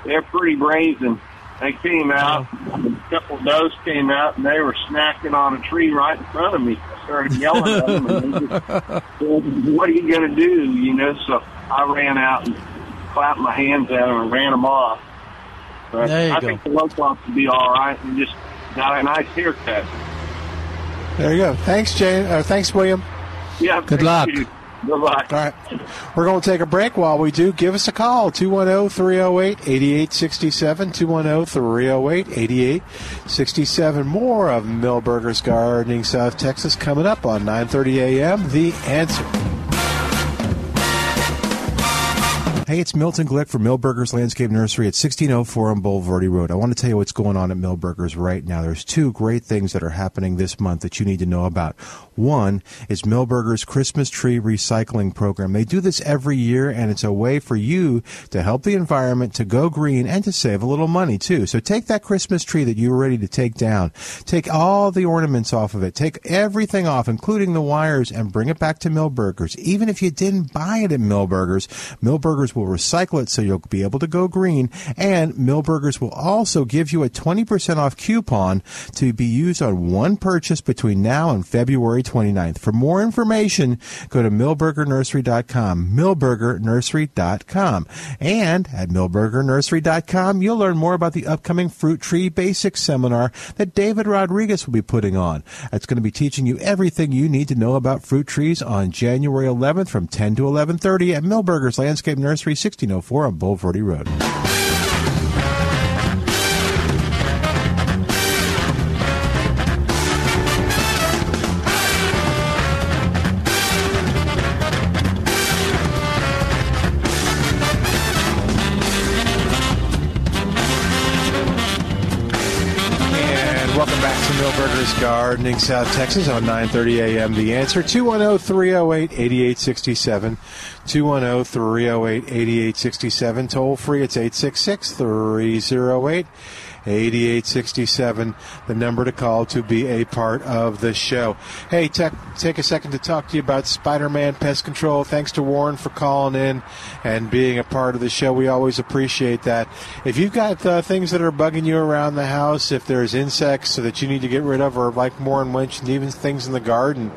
They're pretty brazen. They came out. A couple of those came out, and they were snacking on a tree right in front of me. I started yelling at them. And they just, said, what are you going to do? You know, so I ran out and clapped my hands at them and ran them off. But There you I go. think the locals will be all right and just got a nice haircut. There you go. Thanks, Jane. Uh, thanks, William. Yeah. Good thank luck. you. Good luck. All right. We're going to take a break. While we do, give us a call 210 308 8867. 210 308 8867. More of Milberger's Gardening South Texas coming up on 9:30 a.m. The answer. Hey, it's Milton Glick from Milberger's Landscape Nursery at 1604 on Bulverde Road. I want to tell you what's going on at Milberger's right now. There's two great things that are happening this month that you need to know about. One is Milberger's Christmas Tree Recycling Program. They do this every year, and it's a way for you to help the environment to go green and to save a little money, too. So take that Christmas tree that you were ready to take down, take all the ornaments off of it, take everything off, including the wires, and bring it back to Milberger's. Even if you didn't buy it at Milberger's, Milberger's will recycle it so you'll be able to go green. And Milberger's will also give you a 20% off coupon to be used on one purchase between now and February 29th. For more information, go to milbergernursery.com. Milbergernursery.com. And at milbergernursery.com, you'll learn more about the upcoming Fruit Tree Basics seminar that David Rodriguez will be putting on. It's going to be teaching you everything you need to know about fruit trees on January 11th from 10 to 11:30 at Milberger's Landscape Nursery, 1604 on Bulverde Road. Gardening, South Texas on 9:30 a.m. The Answer 210-308-8867. 210-308-8867. Toll free. It's 866-308. 8867, the number to call to be a part of the show. Hey, tech, take a second to talk to you about Spider Man Pest Control. Thanks to Warren for calling in and being a part of the show. We always appreciate that. If you've got uh, things that are bugging you around the house, if there's insects that you need to get rid of, or like Warren mentioned, even things in the garden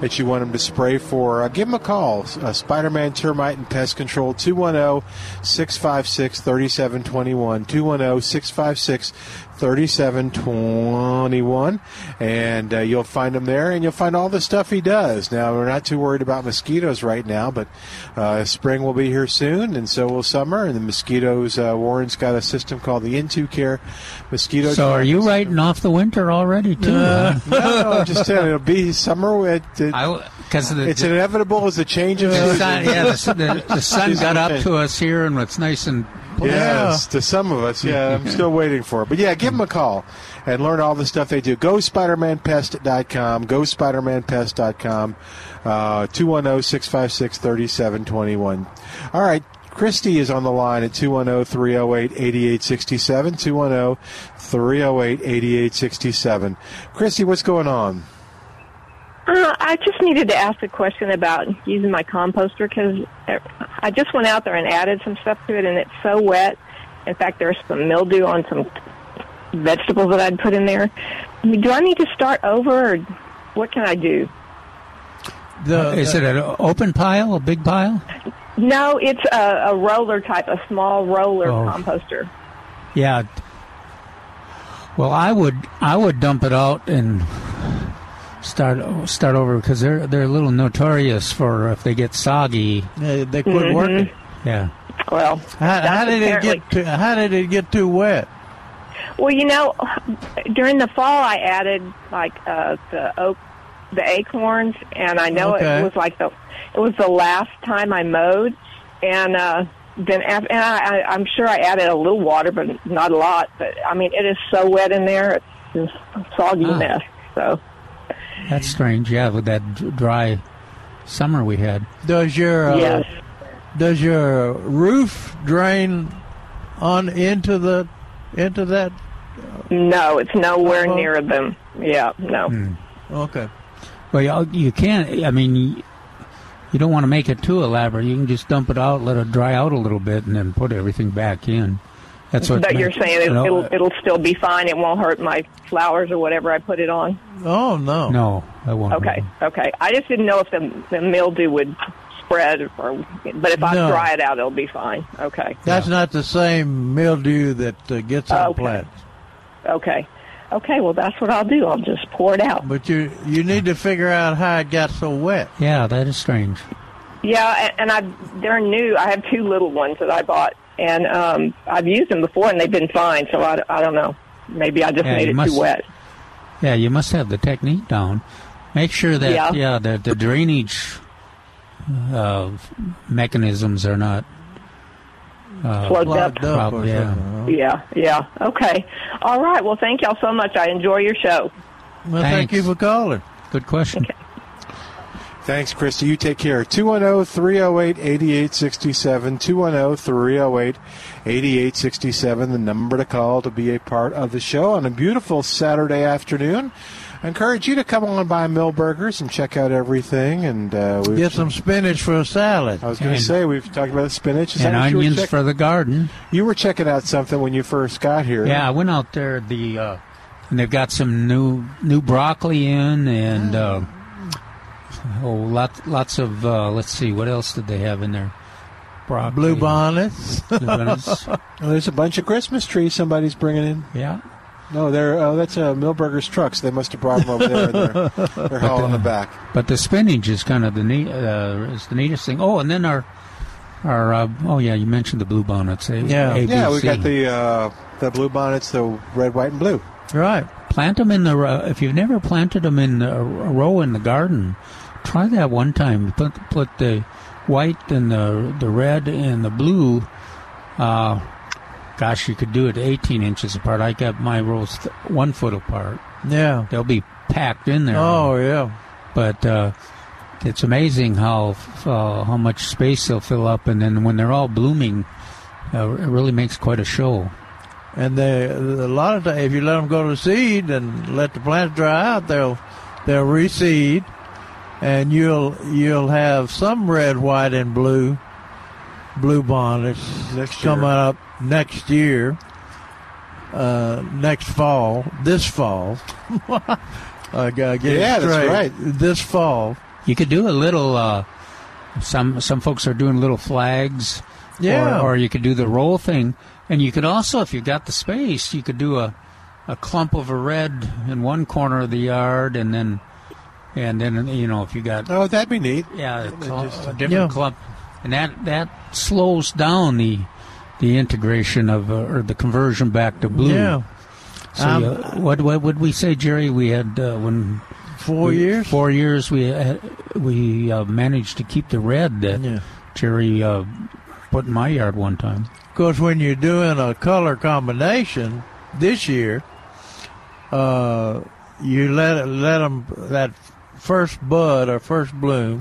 that you want them to spray for, uh, give them a call. Uh, Spider Man Termite and Pest Control, 210 656 3721. 210 656 3721 and uh, you'll find him there and you'll find all the stuff he does now we're not too worried about mosquitoes right now but uh, spring will be here soon and so will summer and the mosquitoes uh, warren's got a system called the In2Care mosquito So are you writing off the winter already too? Uh, huh? no, no, I'm just telling you, it'll be summer. It, it, Because the, it's inevitable as a change of the season. sun, yeah, the, the, the sun got up to us here, and it's nice and Yes, to some of us. Yeah, I'm still waiting for it. But yeah, give them a call and learn all the stuff they do. Go SpidermanPest.com. Go SpidermanPest.com. Uh, 210-656-3721. All right. Christy is on the line at 210-308-8867. 210-308-8867. Christy, what's going on? Uh, I just needed to ask a question about using my composter because I just went out there and added some stuff to it, and it's so wet. In fact, there's some mildew on some vegetables that I'd put in there. I mean, do I need to start over, or what can I do? The, is it an open pile, a big pile? No, it's a, a roller type, a small roller Oh. composter. Yeah. Well, I would I would dump it out and start start over because they're they're a little notorious for if they get soggy. They, they quit Mhm. working. Yeah. Well, How, how that's did it get? Too, how did it get too wet? Well, you know, during the fall, I added like uh, the oak, the acorns, and I know Okay. it was like the it was the last time I mowed, and uh, then af- and I, I, I'm sure I added a little water, but not a lot. But I mean, it is so wet in there; it's just a soggy Ah. mess. So That's strange. Yeah, with that dry summer we had. Does your uh, Yes. does your roof drain on into the into that? no, it's nowhere Uh-oh. near them. Yeah, no. Hmm. Okay. Well, you, you can't. I mean, you, you don't want to make it too elaborate. You can just dump it out, let it dry out a little bit, and then put everything back in. That's what. But you're saying it, you know, it'll it'll still be fine. It won't hurt my flowers or whatever I put it on. Oh no. No, I won't. Okay, okay. I just didn't know if the, the mildew would spread, or but if I No. dry it out, it'll be fine. Okay, That's not the same mildew that uh, gets on Okay. plants. okay, okay. Well, that's what I'll do. I'll just pour it out. But you you need to figure out how it got so wet. Yeah, that is strange. Yeah, and, and I they're new. I have two little ones that I bought, and um, I've used them before, and they've been fine. So I, I don't know. Maybe I just Yeah, made you it must- too wet. Yeah, you must have the technique down. Make sure that Yeah. yeah, that the drainage uh, mechanisms are not uh, Plugged up. Plugged up or Prob- yeah. Yeah, yeah. Okay. All right. Well, thank y'all so much. I enjoy your show. Well, thank you for calling. Good question. Thanks, Christy. You take care. oh, 210 308 8867. 210 308 8867. The number to call to be a part of the show on a beautiful Saturday afternoon. I encourage you to come on by Milberger's and check out everything. And uh, we've, Get some spinach for a salad. I was going to say, we've talked about spinach. Is And that what onions check- for the garden. You were checking out something when you first got here. Yeah, I went out there. The uh, and they've got some new new broccoli in, and uh, oh, lots lots of. Uh, let's see, what else did they have in there? Broccoli, Blue bonnets. bluebonnets. Oh, there's a bunch of Christmas trees somebody's bringing in. yeah, No, they're oh, that's uh, Milberger's trucks. They must have brought them over there. They're, they're hauling the- them back. but the spinach is kind of the neat. Uh, is the neatest thing. Oh, and then our our. Uh, oh yeah, you mentioned the blue bonnets. eh? Yeah. Yeah, we ABC. got the uh, the blue bonnets, the red, white, and blue. right. plant them in the ro- if you've never planted them in a, a row in the garden try that one time put put the white and the the red and the blue uh gosh, you could do it 18 inches apart. I got my rows th- one foot apart. Yeah. They'll be packed in there. Oh yeah. But uh, it's amazing how uh, how much space they'll fill up, and then when they're all blooming, uh, it really makes quite a show. And they a lot of times, if you let them go to seed and let the plants dry out, they'll they'll reseed, and you'll you'll have some red, white, and blue blue bonnets Next year. coming up next year, uh, next fall, this fall. I gotta get it Yeah, that's right. This fall. You could do a little. Uh, some some folks are doing little flags. Yeah. Or, or you could do the roll thing, and you could also, if you got the space, you could do a a clump of a red in one corner of the yard, and then and then you know if you got Oh, that'd be neat. yeah a, cl- just- a different Yeah. clump, and that that slows down the the integration of uh, or the conversion back to blue. Yeah. So Um, uh, what what would we say, Jerry? We had uh, when Four we- years. Four years. We uh, we uh, managed to keep the red that Yeah. Jerry uh, put in my yard one time. Of course, when you're doing a color combination this year, uh, you let let them that first bud or first bloom.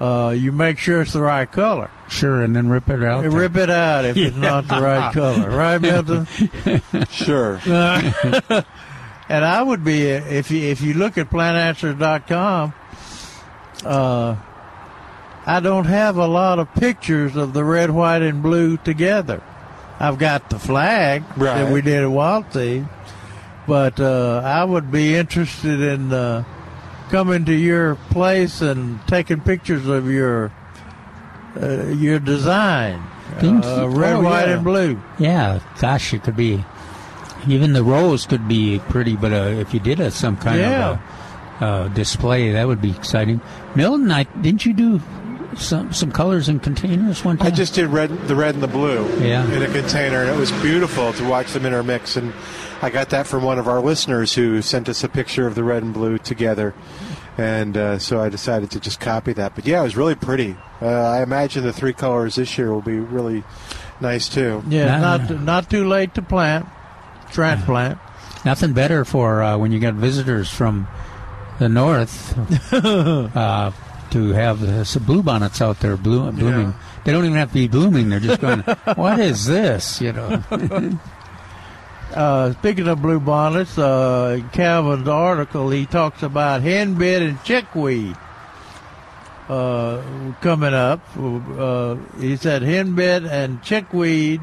Uh, you make sure it's the right color. Sure, and then rip it out. You rip it out if it's not the right color, right, Milton? Sure. and I would be if you if you look at plantanswers.com, uh, I don't have a lot of pictures of the red, white, and blue together. I've got the flag that we did at Wildseed, but uh, I would be interested in uh, coming to your place and taking pictures of your uh, your design, uh, red, oh, white, yeah. and blue. Yeah, gosh, it could be. Even the rose could be pretty, but uh, if you did a, some kind Yeah. of a, uh, display, that would be exciting. Milton, I, didn't you do some some colors in containers one time? I just did red, the red and the blue Yeah. in a container, and it was beautiful to watch them intermix. And I got that from one of our listeners who sent us a picture of the red and blue together, and uh, so I decided to just copy that. But yeah, it was really pretty. Uh, I imagine the three colors this year will be really nice too. Yeah, not not too late to plant, transplant. Nothing better for uh, when you got visitors from the north uh, to have some bluebonnets out there blue, blooming. Yeah. They don't even have to be blooming; they're just going, "What is this?" You know. Uh, speaking of blue bonnets, uh, in Calvin's article, he talks about henbit and chickweed uh, coming up. Uh, he said henbit and chickweed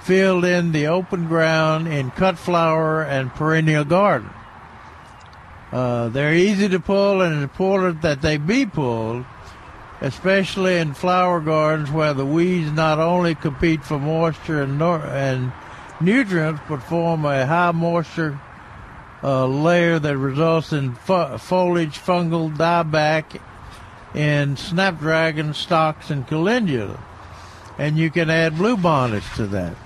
filled in the open ground in cut flower and perennial garden. Uh, they're easy to pull and it's important that they be pulled, especially in flower gardens where the weeds not only compete for moisture and, nor- and nutrients but form a high moisture uh, layer that results in fo- foliage fungal dieback in snapdragon stalks and calendula. And you can add blue bonnets to that.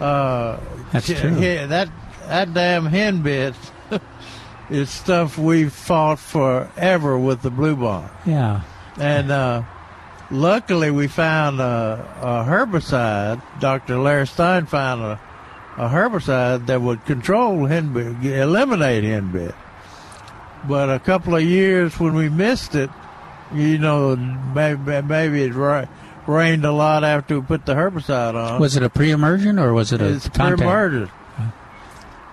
Uh, That's true. he- that that damn hen bit is stuff we've fought forever with the blue yeah. And uh, luckily, we found a, a herbicide. Dr. Larry Stein found a, a herbicide that would control henbit, eliminate henbit. But a couple of years when we missed it, you know, maybe, maybe it ra- rained a lot after we put the herbicide on. Was it a pre-emergent or was it a it's contact? pre-emergent.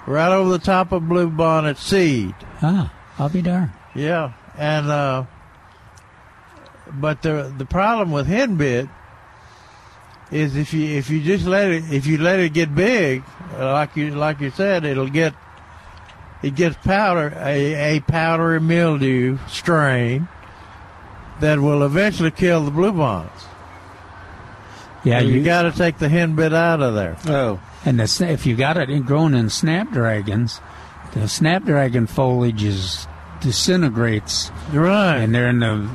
Right over the top of blue bonnet seed. Ah, I'll be darned. Yeah, and uh, but the the problem with henbit is if you if you just let it if you let it get big, uh, like you like you said, it'll get it gets powder a, a powdery mildew strain that will eventually kill the bluebonnets. Yeah, you, you, got to take the henbit out of there. Oh, and the, if you got it grown in snapdragons, the snapdragon foliage is disintegrates, Right. and they're in the.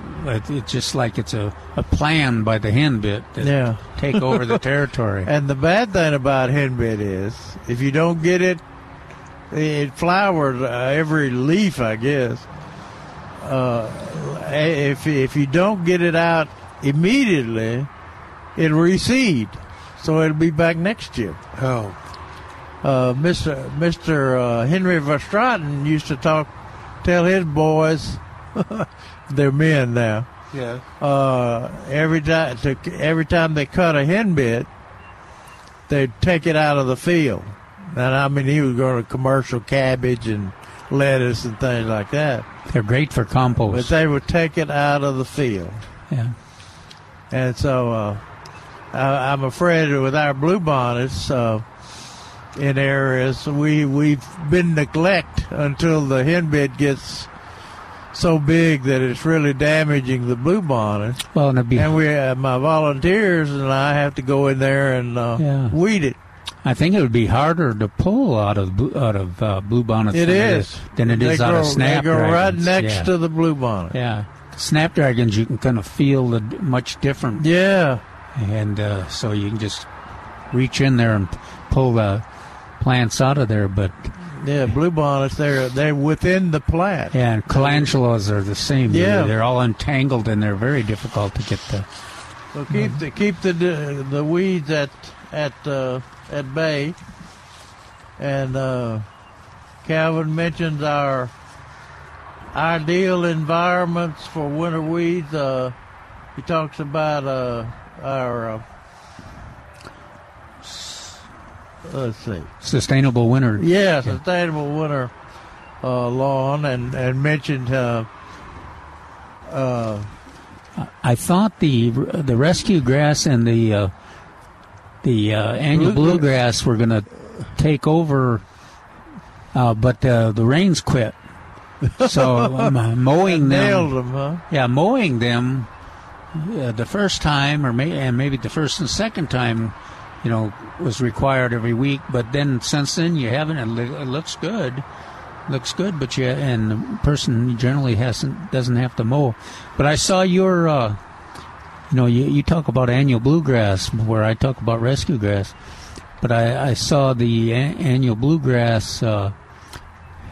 It's just like it's a, a plan by the henbit to Yeah. take over the territory. And the bad thing about henbit is, if you don't get it, it flowers uh, every leaf, I guess. Uh, if if you don't get it out immediately, it'll reseed. So it'll be back next year. Oh, uh, Mr. Mr. Uh, Henry Verstraten used to talk, tell his boys, they're men now. Yeah. Uh, every time, to, every time they cut a hen bit, they'd take it out of the field. And I mean, he was going to commercial cabbage and lettuce and things like that. They're great for compost. But they would take it out of the field. Yeah. And so uh, I, I'm afraid with our bluebonnets uh, in areas, we, we've been neglect until the henbit gets so big that it's really damaging the bluebonnet. Well, and, be, and we, uh, my volunteers and I have to go in there and uh, Yeah. weed it. I think it would be harder to pull out of blue- out of uh, bluebonnets It than is. than it is out of grow- snapdragons. They go right next yeah. to the bluebonnet. Yeah, snapdragons you can kind of feel the much different. Yeah, and uh, so you can just reach in there and pull the plants out of there. But Yeah, bluebonnets, they're, they're within the plant. yeah, and calendulas are the same. Yeah. they're, they're all entangled and they're very difficult to get the. So keep the keep the the weeds at at uh, at bay. And uh, Calvin mentions our ideal environments for winter weeds. Uh, he talks about uh, our uh, let's see, Sustainable winter. yeah, sustainable winter uh, lawn, and and mentioned. Uh, uh, I thought the the rescue grass and the uh, the uh, annual Blue- bluegrass were going to take over, uh, but uh, the rains quit. So um, mowing them, nailed them, huh? yeah, mowing them uh, the first time, or may, and maybe the first and second time, you know, was required every week. But then since then, you haven't. It, looks good, looks good, but you and the person generally hasn't doesn't have to mow. But I saw your, uh, you know, you, you talk about annual bluegrass, where I talk about rescue grass. But I, I saw the a- annual bluegrass uh,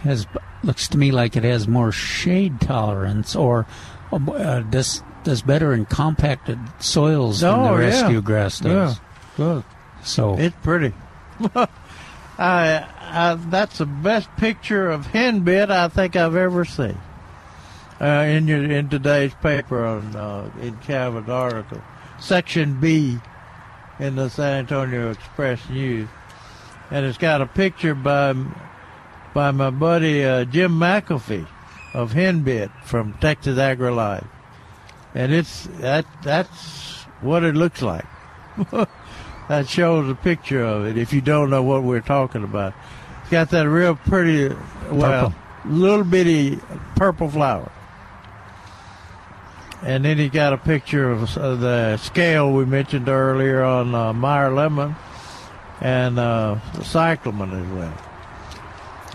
has looks to me like it has more shade tolerance, or uh, does does better in compacted soils than Oh, the yeah. rescue grass does. Yeah, good. So It's pretty. I, I, that's the best picture of hen bit I think I've ever seen. Uh, in your in today's paper on uh, in Calvin's article, section B, in the San Antonio Express News, and it's got a picture by by my buddy uh, Jim McAfee of hen bit from Texas Agri Life, and it's that that's what it looks like. that shows a picture of it if you don't know what we're talking about. It's got that real pretty, well, little bitty purple flower. And then he got a picture of the scale we mentioned earlier on uh, Meyer Lemon and uh, cyclamen as well.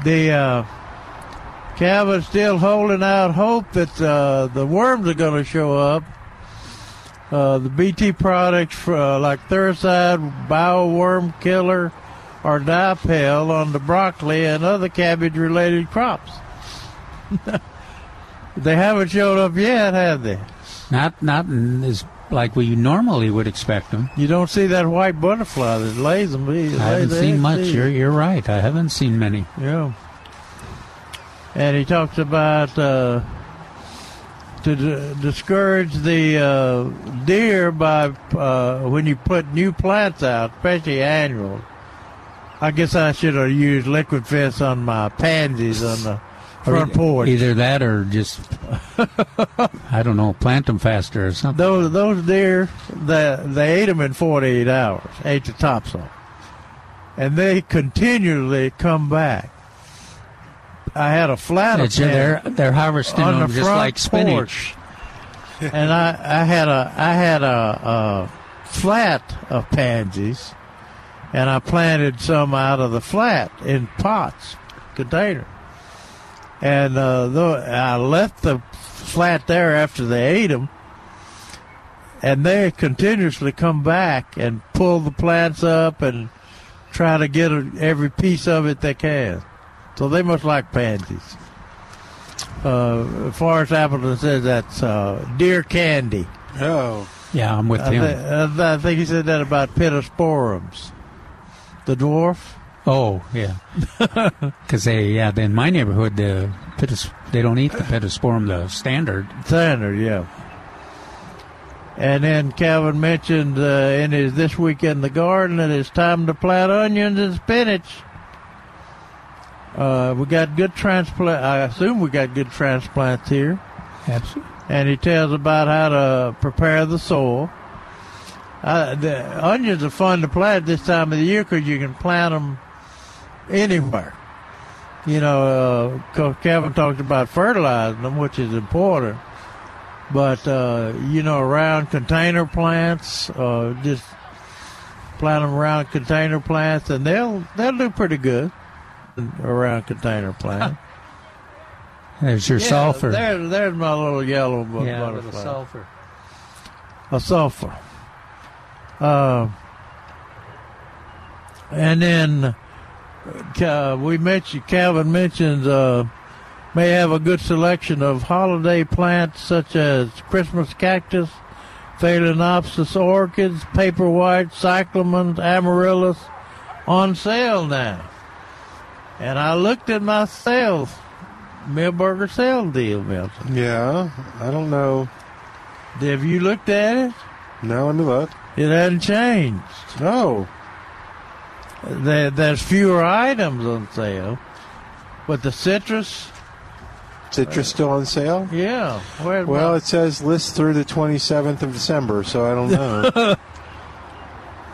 The uh, Calvin's still holding out hope that uh, the worms are going to show up uh, the BT products for, uh, like Thuricide, Bioworm Killer, or Dipel on the broccoli and other cabbage-related crops. they haven't showed up yet, have they? not not as like we normally would expect them. You don't see that white butterfly that lays them. Lays I haven't seen much. You're you're right. I haven't seen many. Yeah. And he talks about uh, to d- discourage the uh, deer by uh, when you put new plants out, especially annuals. I guess I should have used liquid fence on my pansies on the front porch. Either that or just I don't know, plant them faster or something. Those those deer, they they ate them in 48 hours, ate the tops off, and they continually come back. I had a flat It's- they're they're harvesting on them the just like spinach. porch. and I, I had a I had a, a flat of pansies, and I planted some out of the flat in pots, container. And uh, though I left the flat there after they ate them, and they continuously come back and pull the plants up and try to get every piece of it they can. So they must like pansies. Uh, Forrest Appleton says that's uh, deer candy. Oh. Yeah, I'm with I, him. thi- I think he said that about pittosporums. The dwarf. Oh, yeah. Because they, yeah, in my neighborhood, the pittis, they don't eat the pittosporum, the standard. Standard, yeah. And then Calvin mentioned uh, in his This Week in the Garden that it's time to plant onions and spinach. Uh, we got good transplant. I assume we got good transplants here. Absolutely. And he tells about how to prepare the soil. Uh, the onions are fun to plant this time of the year because you can plant them anywhere. You know, uh, 'cause Kevin talked about fertilizing them, which is important. But uh, you know, around container plants, uh, just plant them around container plants, and they'll they'll do pretty good around container plant. There's your Yeah, sulfur. There, there's my little yellow bu- yeah, butterfly. little sulfur. A sulfur. Uh, and then uh, we mentioned Calvin mentions uh, may have a good selection of holiday plants such as Christmas cactus, Phalaenopsis orchids, paperwhite, cyclamens, amaryllis on sale now. And I looked at my sales, Milberger sale deal, Milton. Yeah, I don't know. Have you looked at it? No, let me look. It hasn't changed. No. There, there's fewer items on sale, but the citrus, Citrus still on sale? yeah. Where's Well, my- it says list through the 27th of December, so I don't know.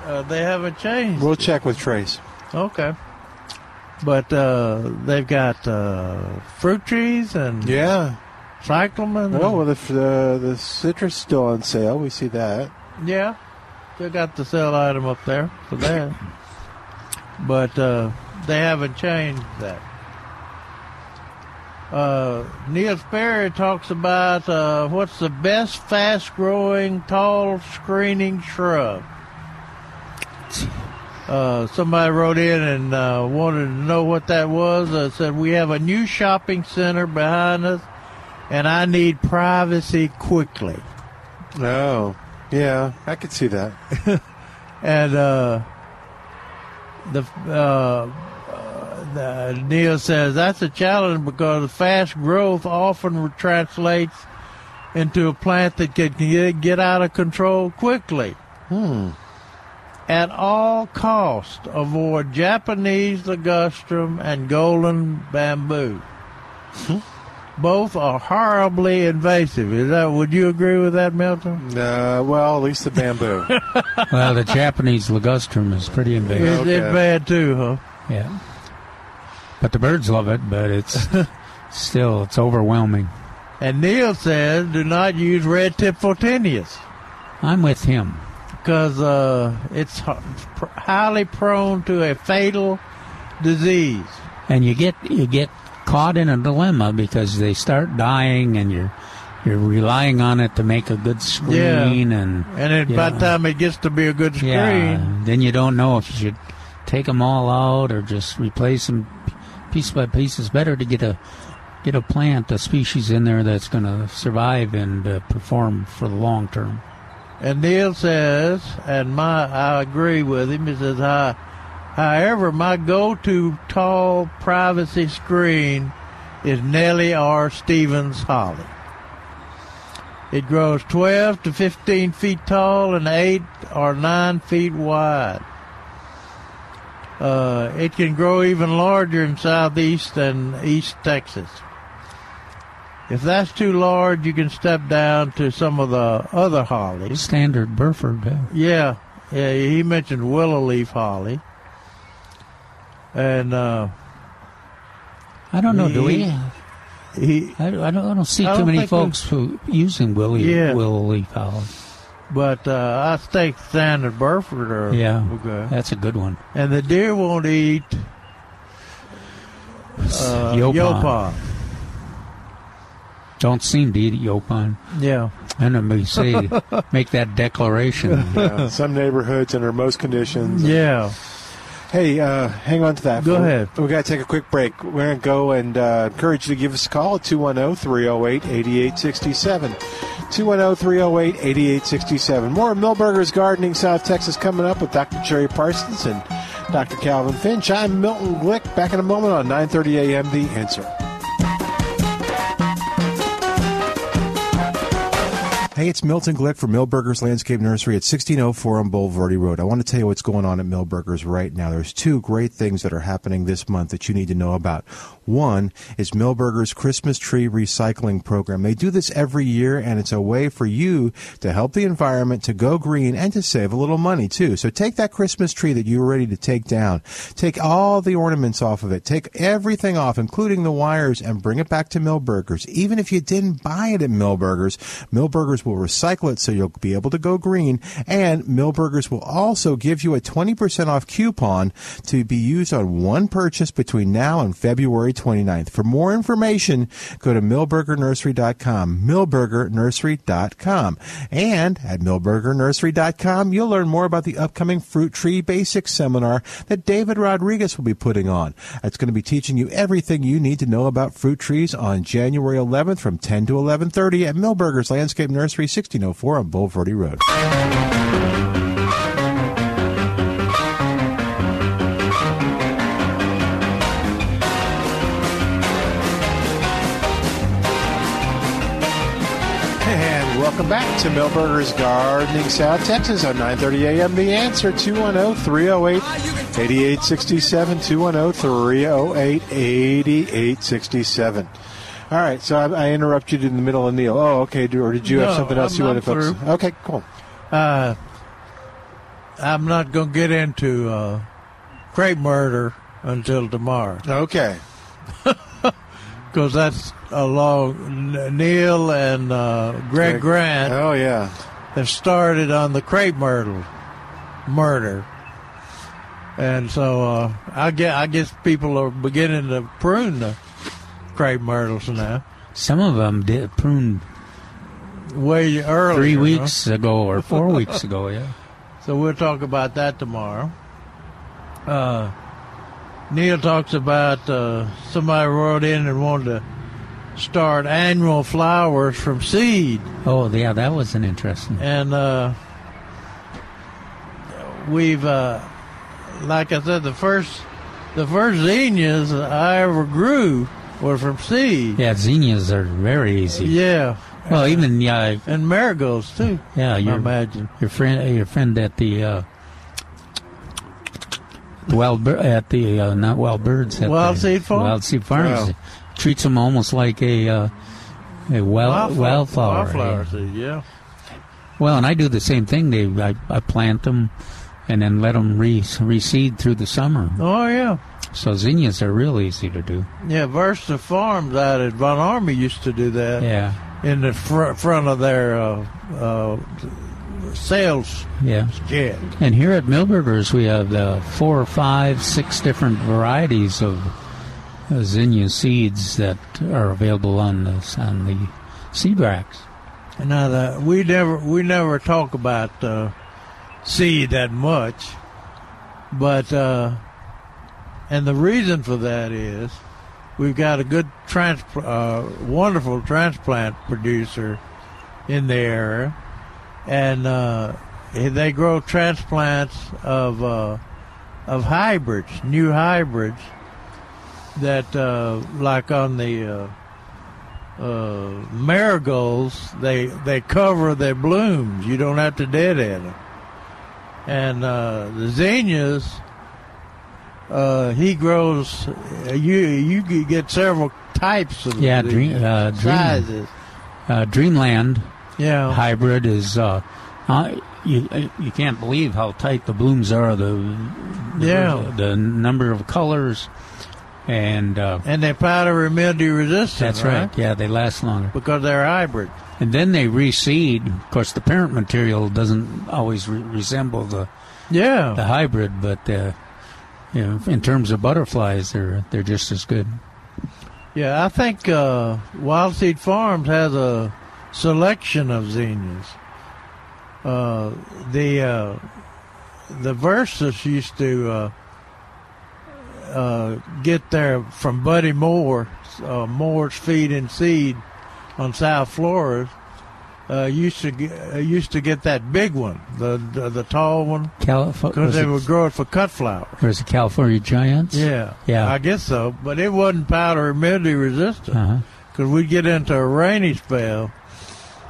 uh, they haven't changed. we'll check with Trace. Okay. But uh, they've got uh, fruit trees and Yeah. cyclamen. Oh, well, the, the, the citrus still on sale. We see that. Yeah, they got the sale item up there for that. but uh, they haven't changed that. Uh, Neil Sperry talks about uh, what's the best fast growing tall screening shrub. Uh, somebody wrote in and uh, wanted to know what that was. I said we have a new shopping center behind us, and I need privacy quickly. Oh, yeah, I could see that. and uh, the, uh, the Neil says that's a challenge because fast growth often translates into a plant that can get, get out of control quickly. Hmm. At all cost, avoid Japanese ligustrum and golden bamboo. Both are horribly invasive. Is that? Would you agree with that, Milton? Uh, well, at least the bamboo. well, the Japanese ligustrum is pretty invasive. It's, it's bad too, huh? Yeah. But the birds love it, but it's still it's overwhelming. And Neil says, do not use red tip photinias I'm with him. Because uh, it's highly prone to a fatal disease. And you get you get caught in a dilemma because they start dying and you're you're relying on it to make a good screen and And then by the time it gets to be a good screen, Yeah, then you don't know if you should take them all out or just replace them piece by piece. It's better to get a get a plant, a species in there that's going to survive and uh, perform for the long term. And Neil says, and my I agree with him. He says, "Hi- however, my go-to tall privacy screen is Nellie R. Stevens holly. It grows 12 to 15 feet tall and 8 or 9 feet wide. Uh, it can grow even larger in southeast and east Texas. If that's too large, you can step down to some of the other hollies. Standard Burford. uh, Yeah, yeah. He mentioned willow leaf holly, and uh, I don't know. do we? He- he I, don't- I don't, I don't see I too don't many folks who using willy Yeah. willow leaf holly. but uh, I think standard Burford are Yeah, okay. that's a good one. And the deer won't eat uh, Yaupon. yaupon. Don't seem to eat yaupon. Yeah. And then we say make that declaration. Yeah, some neighborhoods under most conditions. Yeah. Hey, uh, hang on to that. Go We- ahead. we got to take a quick break. We're going to go and uh, encourage you to give us a call at 210 308 8867. 210 308 8867. More Milberger's Gardening South Texas coming up with Dr. Jerry Parsons and Dr. Calvin Finch. I'm Milton Glick. Back in a moment on 9:30 a.m. The Answer. Hey, it's Milton Glick from Milberger's Landscape Nursery at 1604 on Bulverde Road. I want to tell you what's going on at Milberger's right now. There's two great things that are happening this month that you need to know about. One is Milberger's Christmas Tree Recycling Program. They do this every year, and it's a way for you to help the environment, to go green, and to save a little money, too. So take that Christmas tree that you were ready to take down, take all the ornaments off of it, take everything off, including the wires, and bring it back to Milberger's. Even if you didn't buy it at Milberger's, Milberger's will recycle it so you'll be able to go green. And Milberger's will also give you a 20% off coupon to be used on one purchase between now and February 29th. For more information, go to milbergernursery.com, milbergernursery.com. And at milbergernursery.com, you'll learn more about the upcoming Fruit Tree Basics seminar that David Rodriguez will be putting on. It's going to be teaching you everything you need to know about fruit trees on January 11th from 10 to 11:30 at Milberger's Landscape Nursery 1604 on Bulverde Road. And welcome back to Milberger's Gardening South Texas on 9:30 a.m. The Answer 210-308-8867 210-308-8867. All right, so I, I interrupted you in the middle of Neil. Oh, okay. Do, or did you have something else I'm- you wanted to focus? through. Okay, cool. Uh, I'm not going to get into uh, murder until tomorrow. Okay. Because that's a long. Neil and uh, Greg, Greg- Grant Oh yeah. have started on the crepe myrtle murder, and so uh, I guess I guess people are beginning to prune the crepe myrtles now. Some of them did prune Way early, three huh? weeks ago or four weeks ago. Yeah. So we'll talk about that tomorrow. Uh, Neil talks about uh, somebody wrote in and wanted to start annual flowers from seed, Oh, yeah, that was an interesting. and uh, we've, uh, like I said, the first the first zinnias I ever grew were from seed. Yeah, zinnias are very easy. Yeah, Well, even yeah, and marigolds too. yeah, I your imagine. your friend, your friend at the uh, wild Bir- at the uh, not wild birds at Wild the Seed Farm? Wild Seed Farms Wow. treats them almost like a uh, a wild Wildflower- wildflower. wildflower yeah. seed, yeah. Well, and I do the same thing. They I, I plant them and then let them re- reseed through the summer. Oh yeah. So zinnias are real easy to do. Yeah, Versa Farms out at Von Ormy used to do that. Yeah, in the fr- front of their uh, uh, sales yeah. shed. And here at Milberger's, we have uh, four or five, six different varieties of uh, zinnia seeds that are available on the on the seed racks. Now, the, we never we never talk about uh, seed that much, but uh, and the reason for that is we've got a good trans uh, wonderful transplant producer in the area, and uh, they grow transplants of uh, of hybrids, new hybrids that uh, like on the uh, uh, marigolds, they they cover their blooms. You don't have to deadhead them. And the zinnias, uh, he grows. uh, You you get several types of Yeah, dream, uh, dream, sizes. uh, Dreamland Yeah, hybrid is. Uh, uh, you you can't believe how tight the blooms are. The Yeah. the, number of colors, and uh, and they're powder mildew resistant. that's right. Yeah, they last longer. because they're hybrid. And then they reseed. Of course, the parent material doesn't always re- resemble the Yeah, the hybrid, but uh, you know, in terms of butterflies, they're they're just as good. Yeah, I think uh, Wild Seed Farms has a selection of zinnias. Uh, the uh, the Versus used to uh, uh, get there from Buddy Moore, uh, Moore's Feed and Seed on South Flores, uh, used to get, uh, used to get that big one, the the, the tall one, Calif- because they it- would grow it for cut flowers. There's the California Giants. Yeah, Yeah. I guess so. But it wasn't powder humidity resistant Uh-huh. because we'd get into a rainy spell,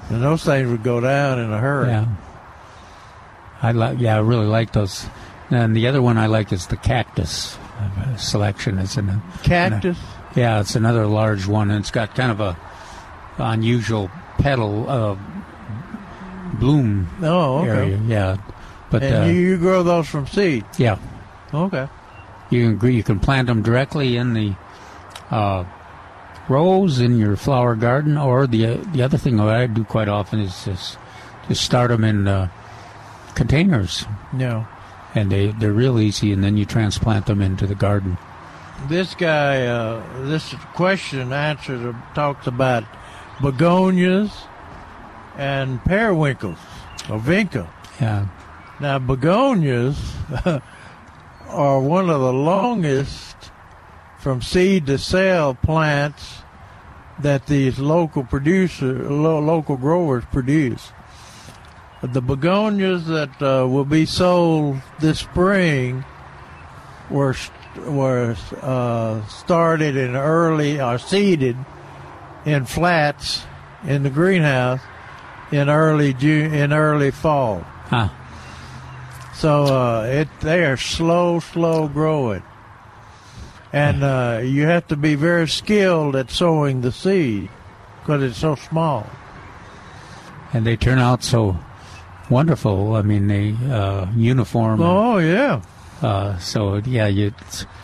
and those things would go down in a hurry. Yeah. I like. Yeah, I really like those. And the other one I like is the cactus uh, selection. It's in a Cactus. Yeah, it's another large one, and it's got kind of a unusual petal uh, bloom Oh, okay. area. Yeah, but and uh, you, you grow those from seed. yeah, Okay. you can you can plant them directly in the uh, rows in your flower garden, or the uh, the other thing that I do quite often is just just start them in uh, containers, Yeah. and they they're real easy, and then you transplant them into the garden. This guy, uh, this question answer talks about begonias and periwinkles, or vinca. Yeah, Now, begonias are one of the longest from seed to sale plants that these local producer, lo- local growers produce. The begonias that uh, will be sold this spring were st- were uh, started in early or seeded in flats in the greenhouse in early June in early fall. Huh. So uh, it they are slow, slow growing, and uh, you have to be very skilled at sowing the seed because it's so small. and they turn out so wonderful. I mean, they uh, uniform. Oh yeah, Uh, so yeah, you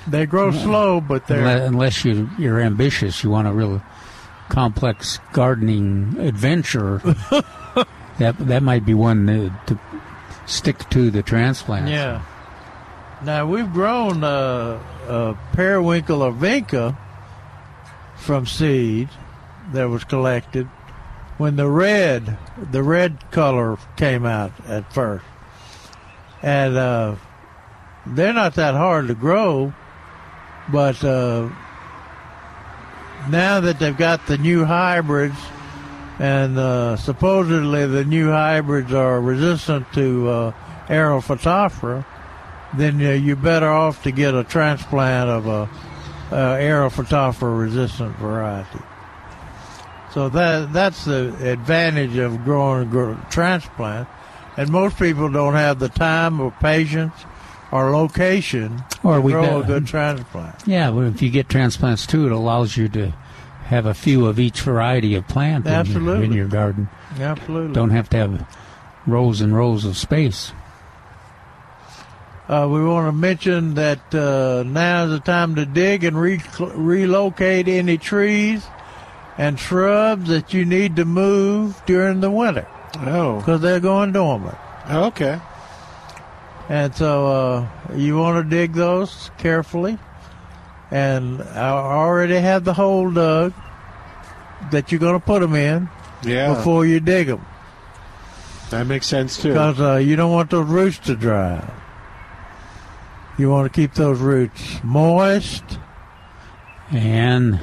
they grow slow, but they're unless, you you're ambitious, you want to real complex gardening adventure. that that might be one to, to stick to the transplant. Yeah. Now we've grown uh, uh, periwinkle or vinca from seed that was collected when the red, the red color came out at first, and uh, they're not that hard to grow, but uh, now that they've got the new hybrids, and uh, supposedly the new hybrids are resistant to uh, then uh, you're better off to get a transplant of a uh, aerial Phytophthora resistant variety. So that that's the advantage of growing a transplant, and most people don't have the time or patience or location Or to we grow a good transplant. Yeah, well, if you get transplants too, it allows you to have a few of each variety of plant in your, Absolutely. in your garden. Absolutely. Don't have to have rows and rows of space. Uh, we want to mention that uh, now is the time to dig and re- relocate any trees and shrubs that you need to move during the winter Oh, because they're going dormant. okay. And so uh, you want to dig those carefully. And I already have the hole dug that you're going to put them in Yeah, before you dig them that makes sense too. because uh, you don't want those roots to dry. You want to keep those roots moist, And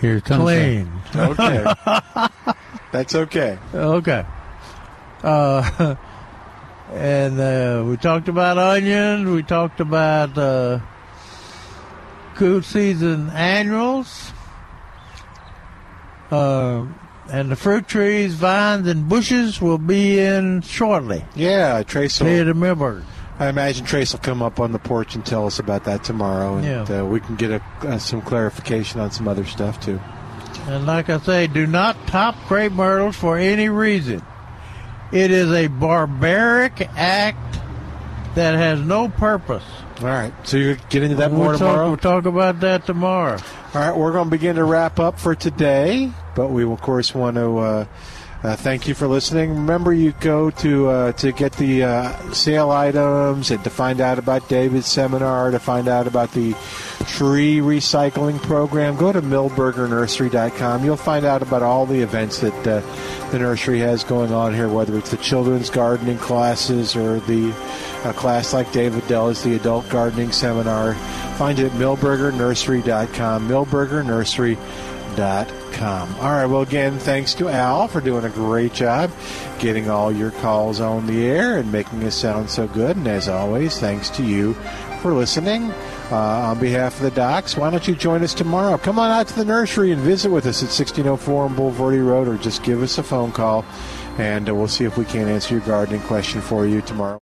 here comes the- clean. Okay, that's okay. Okay. Uh, and uh, we talked about onions. We talked about uh, cool season annuals. Uh, and the fruit trees, vines, and bushes will be in shortly. Yeah, Trace. will- Here to Millburg. I imagine Trace will come up on the porch and tell us about that tomorrow, and Yeah. uh, we can get a, uh, some clarification on some other stuff too. And like I say, do not top crepe myrtles for any reason. It is a barbaric act that has no purpose. All right, so you get into that more we'll talk, tomorrow. we'll talk about that tomorrow. All right, we're going to begin to wrap up for today, but we of course want to uh, uh, thank you for listening. Remember, you go to uh, to get the uh, sale items and to find out about David's seminar, to find out about the tree recycling program. Go to milbergernursery.com. You'll find out about all the events that uh, the nursery has going on here, whether it's the children's gardening classes or the class like David does, the adult gardening seminar. Find it at milbergernursery.com, milbergernursery.com. milbergernursery.com. All right, well, again, thanks to Al for doing a great job getting all your calls on the air and making us sound so good. And as always, thanks to you for listening. Uh, on behalf of the docs, why don't you join us tomorrow? Come on out to the nursery and visit with us at 1604 on Bulverde Road or just give us a phone call and uh, we'll see if we can't answer your gardening question for you tomorrow.